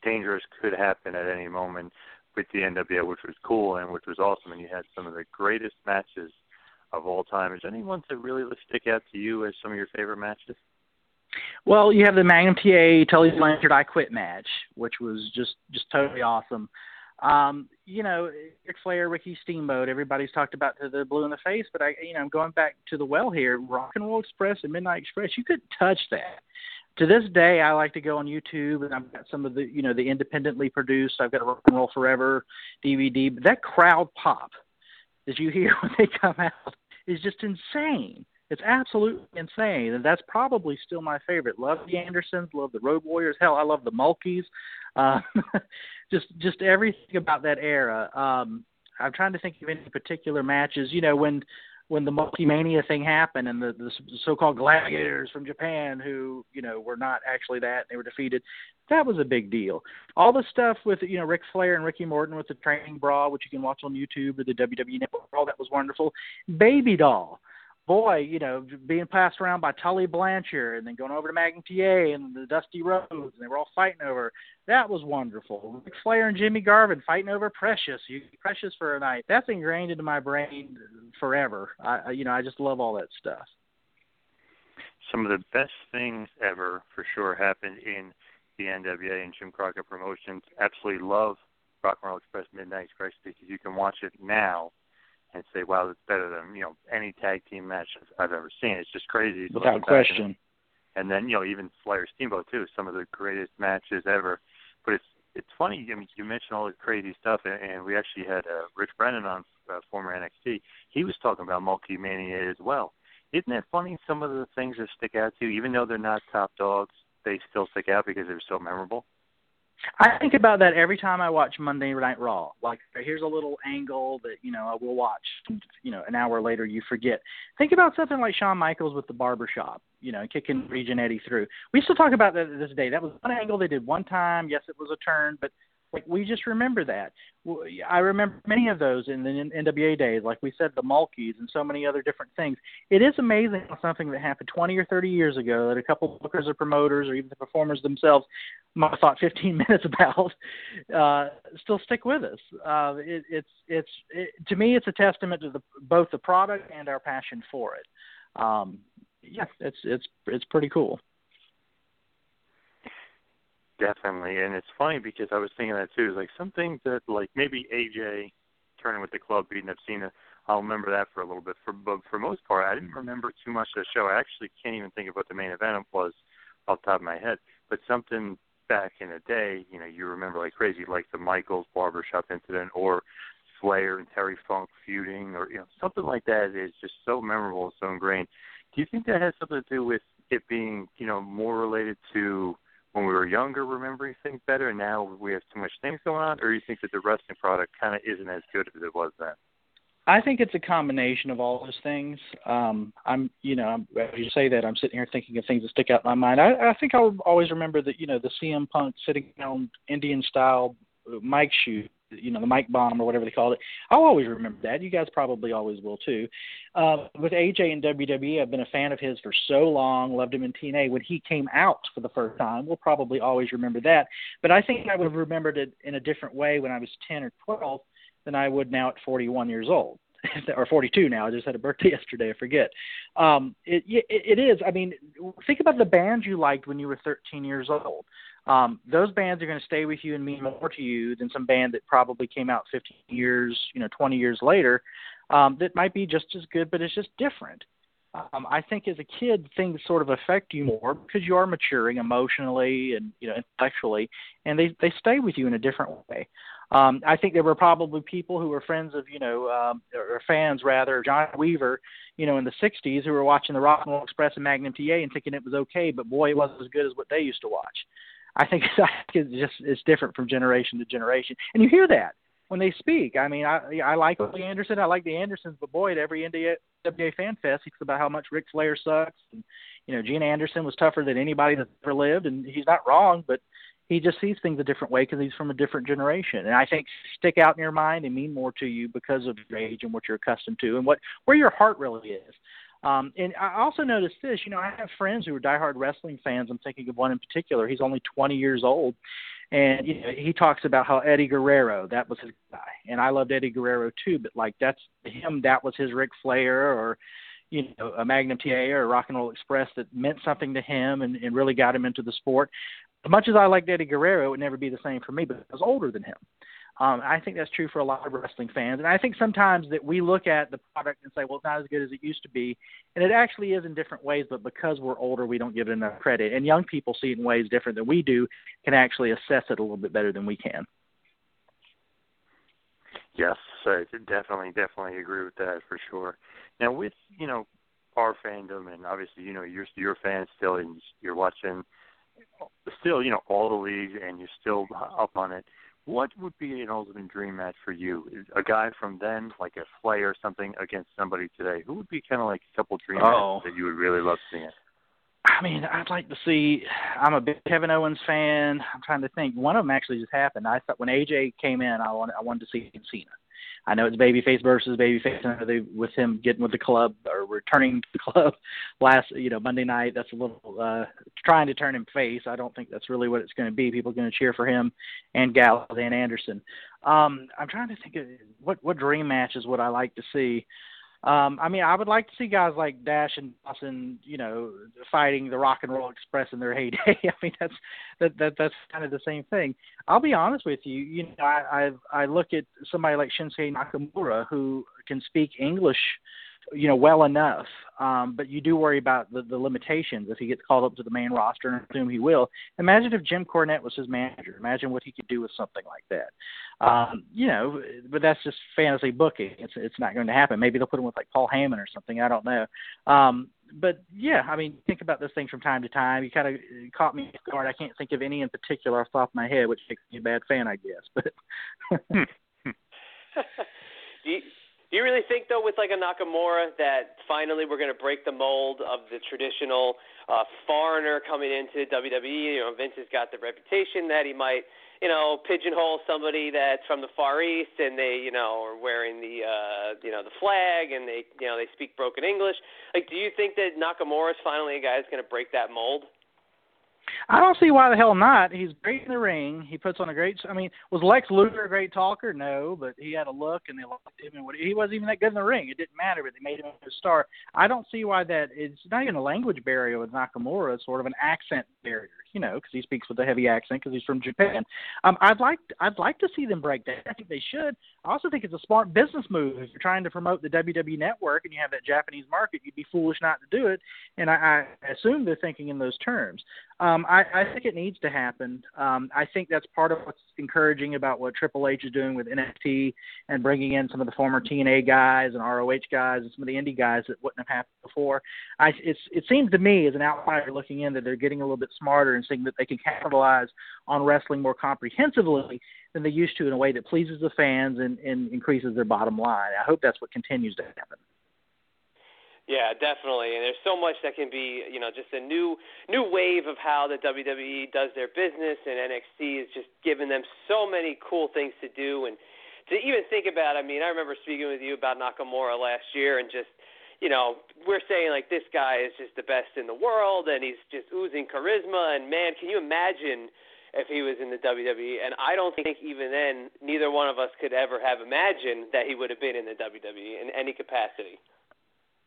dangerous could happen at any moment with the NWA, which was cool and which was awesome. And you had some of the greatest matches of all time. Is there any ones that really stick out to you as some of your favorite matches? Well, you have the Magnum TA Tully Blanchard I Quit match, which was just just totally awesome. Um, you know, Ric Flair, Ricky Steamboat, everybody's talked about the, the blue in the face, but I, you know, I'm going back to the well here. Rock and Roll Express and Midnight Express, you couldn't touch that. To this day, I like to go on YouTube and I've got some of the, you know, the independently produced. I've got a Rock and Roll Forever DVD, but that crowd pop that you hear when they come out is just insane. It's absolutely insane, and that's probably still my favorite. Love the Andersons, love the Road Warriors. Hell, I love the Mulkeys. Uh, just just everything about that era. Um, I'm trying to think of any particular matches. You know, when when the Mulkey-mania thing happened and the, the so-called gladiators from Japan who you know were not actually that they were defeated that was a big deal. All the stuff with you know Ric Flair and Ricky Morton with the training bra which you can watch on YouTube or the WWE network all that was wonderful. Baby doll boy, you know, being passed around by Tully Blanchard and then going over to Magnum TA and the Dusty Rhodes and they were all fighting over. That was wonderful. Ric Flair and Jimmy Garvin fighting over Precious. You Precious for a night. That's ingrained into my brain forever. I, you know, I just love all that stuff. Some of the best things ever, for sure, happened in the NWA and Jim Crockett Promotions. Absolutely love Rock and Roll Express Midnight Express because you can watch it now and say, "Wow, it's better than you know any tag team match I've ever seen." It's just crazy. Without question. And then you know even Flair Steamboat too, some of the greatest matches ever. But it's it's funny. I mean, you mentioned all the crazy stuff, and we actually had uh, Rich Brennan on, uh, former NXT. He was talking about Mulkey-Mania as well. Isn't that funny? Some of the things that stick out to you, even though they're not top dogs, they still stick out because they're so memorable. I think about that every time I watch Monday Night Raw. Like, here's a little angle that you know I will watch. You know, an hour later you forget. Think about something like Shawn Michaels with the barbershop. You know, kicking Region Eddie through. We still talk about that to this day. That was one angle they did one time. Yes, it was a turn, but like we just remember that. I remember many of those in the NWA days, like we said, the Mulkeys and so many other different things. It is amazing how something that happened 20 or 30 years ago that a couple of bookers or promoters or even the performers themselves might have thought 15 minutes about uh, still stick with us. Uh, it, it's it's it, to me, it's a testament to the, both the product and our passion for it. Um, yeah, it's it's it's pretty cool. Definitely, and it's funny because I was thinking that too. It's like some things that, like maybe AJ turning with the club beating up Cena. I'll remember that for a little bit. For but for most part, I didn't mm-hmm. remember too much of the show. I actually can't even think of what the main event was off the top of my head. But something back in the day, you know, you remember like crazy, like the Michaels barbershop incident, or Flair and Terry Funk feuding, or you know, something like that is just so memorable, so ingrained. Do you think that has something to do with it being, you know, more related to when we were younger remembering things better, and now we have too much things going on, or you think that the wrestling product kind of isn't as good as it was then? I think it's a combination of all those things. Um, I'm, you know, as you say that, I'm sitting here thinking of things that stick out in my mind. I, I think I'll always remember that, you know, the CM Punk sitting on Indian style mic shoot you know the mic bomb or whatever they called it. I'll always remember that. You guys probably always will too. Uh, with AJ in WWE, I've been a fan of his for so long. Loved him in TNA when he came out for the first time. We'll probably always remember that. But I think I would have remembered it in a different way when I was 10 or 12 than I would now at 41 years old. or 42 now. I just had a birthday yesterday. I forget. Um, it, it it is. I mean, think about the bands you liked when you were 13 years old um, those bands are going to stay with you and mean more to you than some band that probably came out 15 years, you know, 20 years later, um, that might be just as good, but it's just different. Um, I think as a kid, things sort of affect you more because you are maturing emotionally and you know intellectually, and they they stay with you in a different way. Um, I think there were probably people who were friends of you know um, or fans rather John Weaver, you know in the '60s who were watching the Rock and Roll Express and Magnum TA and thinking it was okay, but boy, it wasn't as good as what they used to watch. I think it's just it's different from generation to generation, and you hear that when they speak. I mean, I I like Ole Anderson, I like the Andersons, but boy, at every NWA fan fest, he talks about how much Ric Flair sucks, and you know, Gene Anderson was tougher than anybody that's ever lived, and he's not wrong, but he just sees things a different way because he's from a different generation, and I think stick out in your mind and mean more to you because of your age and what you're accustomed to, and what where your heart really is. Um, and I also noticed this, you know, I have friends who are diehard wrestling fans. I'm thinking of one in particular. He's only 20 years old, and you know, he talks about how Eddie Guerrero that was his guy, and I loved Eddie Guerrero too. But like that's him, that was his Ric Flair or you know a Magnum TA or a Rock and Roll Express that meant something to him and, and really got him into the sport. As much as I liked Eddie Guerrero, it would never be the same for me, but I was older than him. Um, I think that's true for a lot of wrestling fans, and I think sometimes that we look at the product and say, "Well, it's not as good as it used to be," and it actually is in different ways. But because we're older, we don't give it enough credit, and young people see it in ways different than we do, can actually assess it a little bit better than we can. Yes, I definitely, definitely agree with that for sure. Now, with you know our fandom, and obviously, you know, you're you're fan still, and you're watching still, you know, all the leagues, and you're still up on it what would be an ultimate dream match for you? A guy from then, like a Flair or something, against somebody today. Who would be kind of like a couple dream Oh. that you would really love seeing? I mean, I'd like to see. I'm a big Kevin Owens fan. I'm trying to think. One of them actually just happened. I thought when AJ came in, I wanted I wanted to see Cena. I know it's babyface versus babyface. I they, with him getting with the club or returning to the club last, you know, Monday night. That's a little uh trying to turn him face. I don't think that's really what it's going to be. People are going to cheer for him and Gallows and Anderson. Um, I'm trying to think of what what dream matches would I like to see. Um, I mean, I would like to see guys like Dash and Dawson, you know, fighting the Rock and Roll Express in their heyday. I mean, that's that, that that's kind of the same thing. I'll be honest with you. You know, I I, I look at somebody like Shinsuke Nakamura who can speak English, you know, well enough. Um, but you do worry about the, the limitations if he gets called up to the main roster, and assume he will. Imagine if Jim Cornette was his manager. Imagine what he could do with something like that. Um, you know, but that's just fantasy booking. It's it's not going to happen. Maybe they'll put him with like Paul Heyman or something. I don't know. Um, but yeah, I mean, think about those things from time to time. You kind of caught me off guard. I can't think of any in particular off the top of my head, which makes me a bad fan, I guess. But Do you, do you really think though, with like a Nakamura, that finally we're going to break the mold of the traditional uh, foreigner coming into WWE? You know, Vince has got the reputation that he might, you know, pigeonhole somebody that's from the Far East and they, you know, are wearing the, uh, you know, the flag and they, you know, they speak broken English. Like, do you think that Nakamura is finally a guy that's going to break that mold? I don't see why the hell not. He's great in the ring. He puts on a great. I mean, was Lex Luger a great talker? No, but he had a look, and they liked him. And what, he wasn't even that good in the ring. It didn't matter, but they made him a star. I don't see why that. It's not even a language barrier with Nakamura. It's sort of an accent barrier, you know, because he speaks with a heavy accent because he's from Japan. Um, I'd like I'd like to see them break that. I think they should. I also think it's a smart business move. If you're trying to promote the WWE network and you have that Japanese market, you'd be foolish not to do it. And I, I assume they're thinking in those terms. Um, I, I think it needs to happen. Um, I think that's part of what's encouraging about what Triple H is doing with NXT and bringing in some of the former TNA guys and ROH guys and some of the indie guys that wouldn't have happened before. I, it seems to me, as an outsider looking in, that they're getting a little bit smarter and seeing that they can capitalize on wrestling more comprehensively than they used to in a way that pleases the fans and, and increases their bottom line. I hope that's what continues to happen. Yeah, definitely. And there's so much that can be, you know, just a new new wave of how the WWE does their business and NXT is just giving them so many cool things to do and to even think about. I mean, I remember speaking with you about Nakamura last year and just you know, we're saying like this guy is just the best in the world and he's just oozing charisma and man, can you imagine if he was in the WWE? And I don't think even then neither one of us could ever have imagined that he would have been in the WWE in any capacity.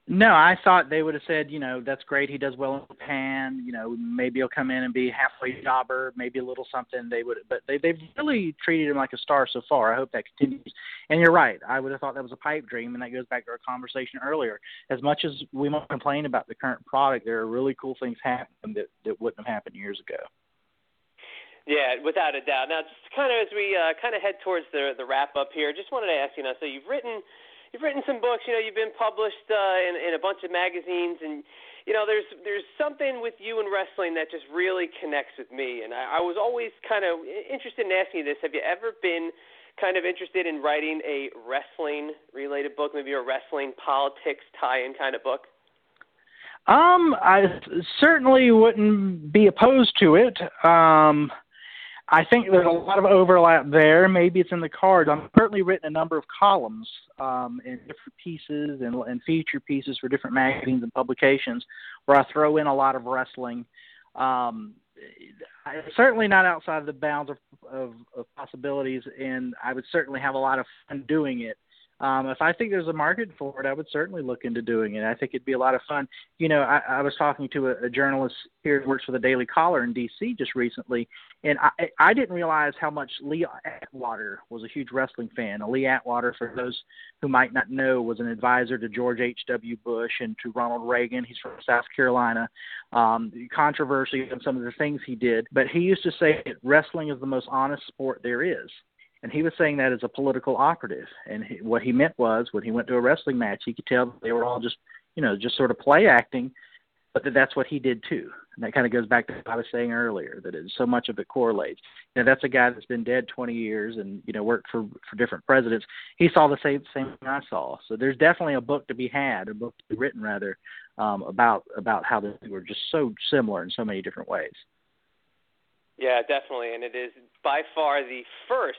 No, I thought they would have said, you know, that's great. He does well in Japan. You know, maybe he'll come in and be halfway jobber, maybe a little something. They would, but they they've really treated him like a star so far. I hope that continues. And you're right. I would have thought that was a pipe dream, and that goes back to our conversation earlier. As much as we might complain about the current product, there are really cool things happening that that wouldn't have happened years ago. Yeah, without a doubt. Now, just kind of as we uh, kind of head towards the the wrap up here, just wanted to ask you know, so you've written you've written some books. You know, you've been published uh, in in a bunch of magazines, and you know, there's there's something with you in wrestling that just really connects with me. And I, I was always kind of interested in asking you this: Have you ever been kind of interested in writing a wrestling related book, maybe a wrestling politics tie-in kind of book? Um, I certainly wouldn't be opposed to it. Um, I think there's a lot of overlap there. Maybe it's in the cards. I'm currently written a number of columns um, in different pieces and, and feature pieces for different magazines and publications where I throw in a lot of wrestling. Um, certainly not outside the bounds of, of, of possibilities, and I would certainly have a lot of fun doing it. Um, if I think there's a market for it, I would certainly look into doing it. I think it'd be a lot of fun. You know, I, I was talking to a, a journalist here who works for the Daily Caller in D.C. just recently, and I, I didn't realize how much Lee Atwater was a huge wrestling fan. Lee Atwater, for those who might not know, was an advisor to George H.W. Bush and to Ronald Reagan. He's from South Carolina. Um, controversy and some of the things he did, but he used to say that wrestling is the most honest sport there is and he was saying that as a political operative. And he, what he meant was, when he went to a wrestling match, he could tell they were all just, you know, just sort of play acting, but that that's what he did too. And that kind of goes back to what I was saying earlier that it, so much of it correlates. You know, that's a guy that's been dead 20 years and you know worked for for different presidents. He saw the same same thing I saw. So there's definitely a book to be had, a book to be written rather, um, about about how they were just so similar in so many different ways. Yeah, definitely, and it is by far the first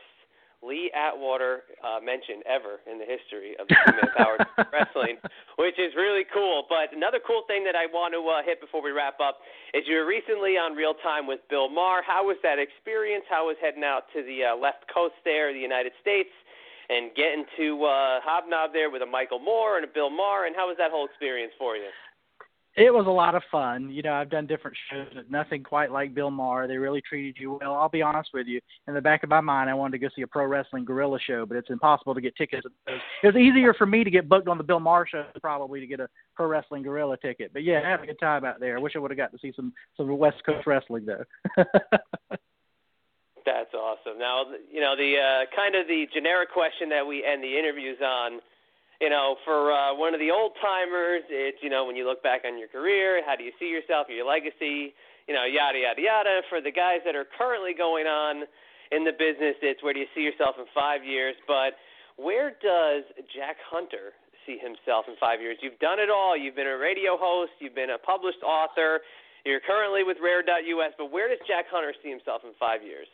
Lee Atwater uh, mention ever in the history of the two-man power wrestling, which is really cool. But another cool thing that I want to uh, hit before we wrap up is you were recently on Real Time with Bill Maher. How was that experience? How was heading out to the uh, left coast there, the United States, and getting to uh, hobnob there with a Michael Moore and a Bill Maher? And how was that whole experience for you? It was a lot of fun. You know, I've done different shows, but nothing quite like Bill Maher. They really treated you well. I'll be honest with you. In the back of my mind, I wanted to go see a Pro Wrestling Guerrilla show, but it's impossible to get tickets. It was easier for me to get booked on the Bill Maher show probably to get a Pro Wrestling Guerrilla ticket. But yeah, I had a good time out there. I wish I would have got to see some some West Coast wrestling though. That's awesome. Now, you know the uh, kind of the generic question that we end the interviews on you know, for uh, one of the old timers, it's you know when you look back on your career, how do you see yourself, your legacy, you know, yada yada yada. For the guys that are currently going on in the business, it's where do you see yourself in five years? But where does Jack Hunter see himself in five years? You've done it all. You've been a radio host. You've been a published author. You're currently with Rare.us. But where does Jack Hunter see himself in five years?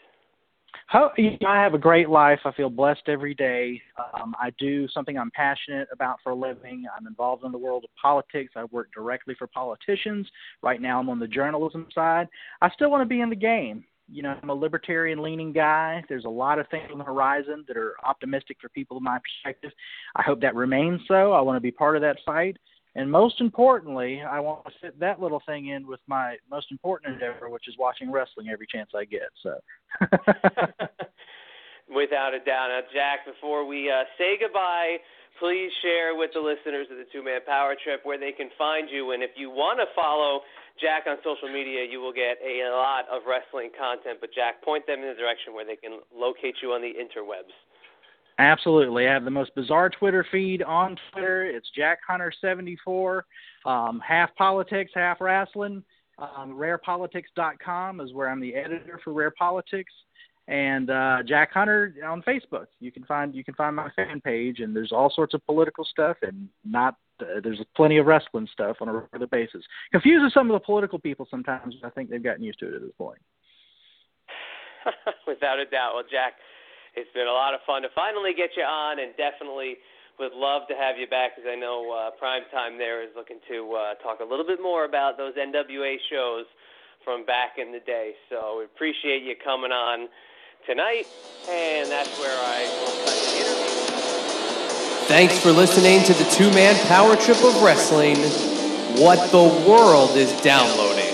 How, you know, I have a great life. I feel blessed every day. Um, I do something I'm passionate about for a living. I'm involved in the world of politics. I work directly for politicians. Right now, I'm on the journalism side. I still want to be in the game. You know, I'm a libertarian leaning guy. There's a lot of things on the horizon that are optimistic for people in my perspective. I hope that remains so. I want to be part of that fight. And most importantly, I want to fit that little thing in with my most important endeavor, which is watching wrestling every chance I get. So. Without a doubt. Now, Jack, before we uh, say goodbye, please share with the listeners of the Two Man Power Trip where they can find you. And if you want to follow Jack on social media, you will get a lot of wrestling content. But, Jack, point them in the direction where they can locate you on the interwebs. Absolutely. I have the most bizarre Twitter feed on Twitter. It's Jack Hunter74, um, half politics, half wrestling. Um, RarePolitics.com is where I'm the editor for Rare Politics, and uh, Jack Hunter on Facebook. You can find you can find my fan page, and there's all sorts of political stuff, and not uh, there's plenty of wrestling stuff on a regular basis. Confuses some of the political people sometimes. I think they've gotten used to it at this point. Without a doubt. Well, Jack, it's been a lot of fun to finally get you on, and definitely would love to have you back because I know uh, Prime Time there is looking to uh, talk a little bit more about those NWA shows from back in the day. So we appreciate you coming on tonight, and that's where I will cut the interview. Thanks for listening to the two man power trip of wrestling. What the world is downloading.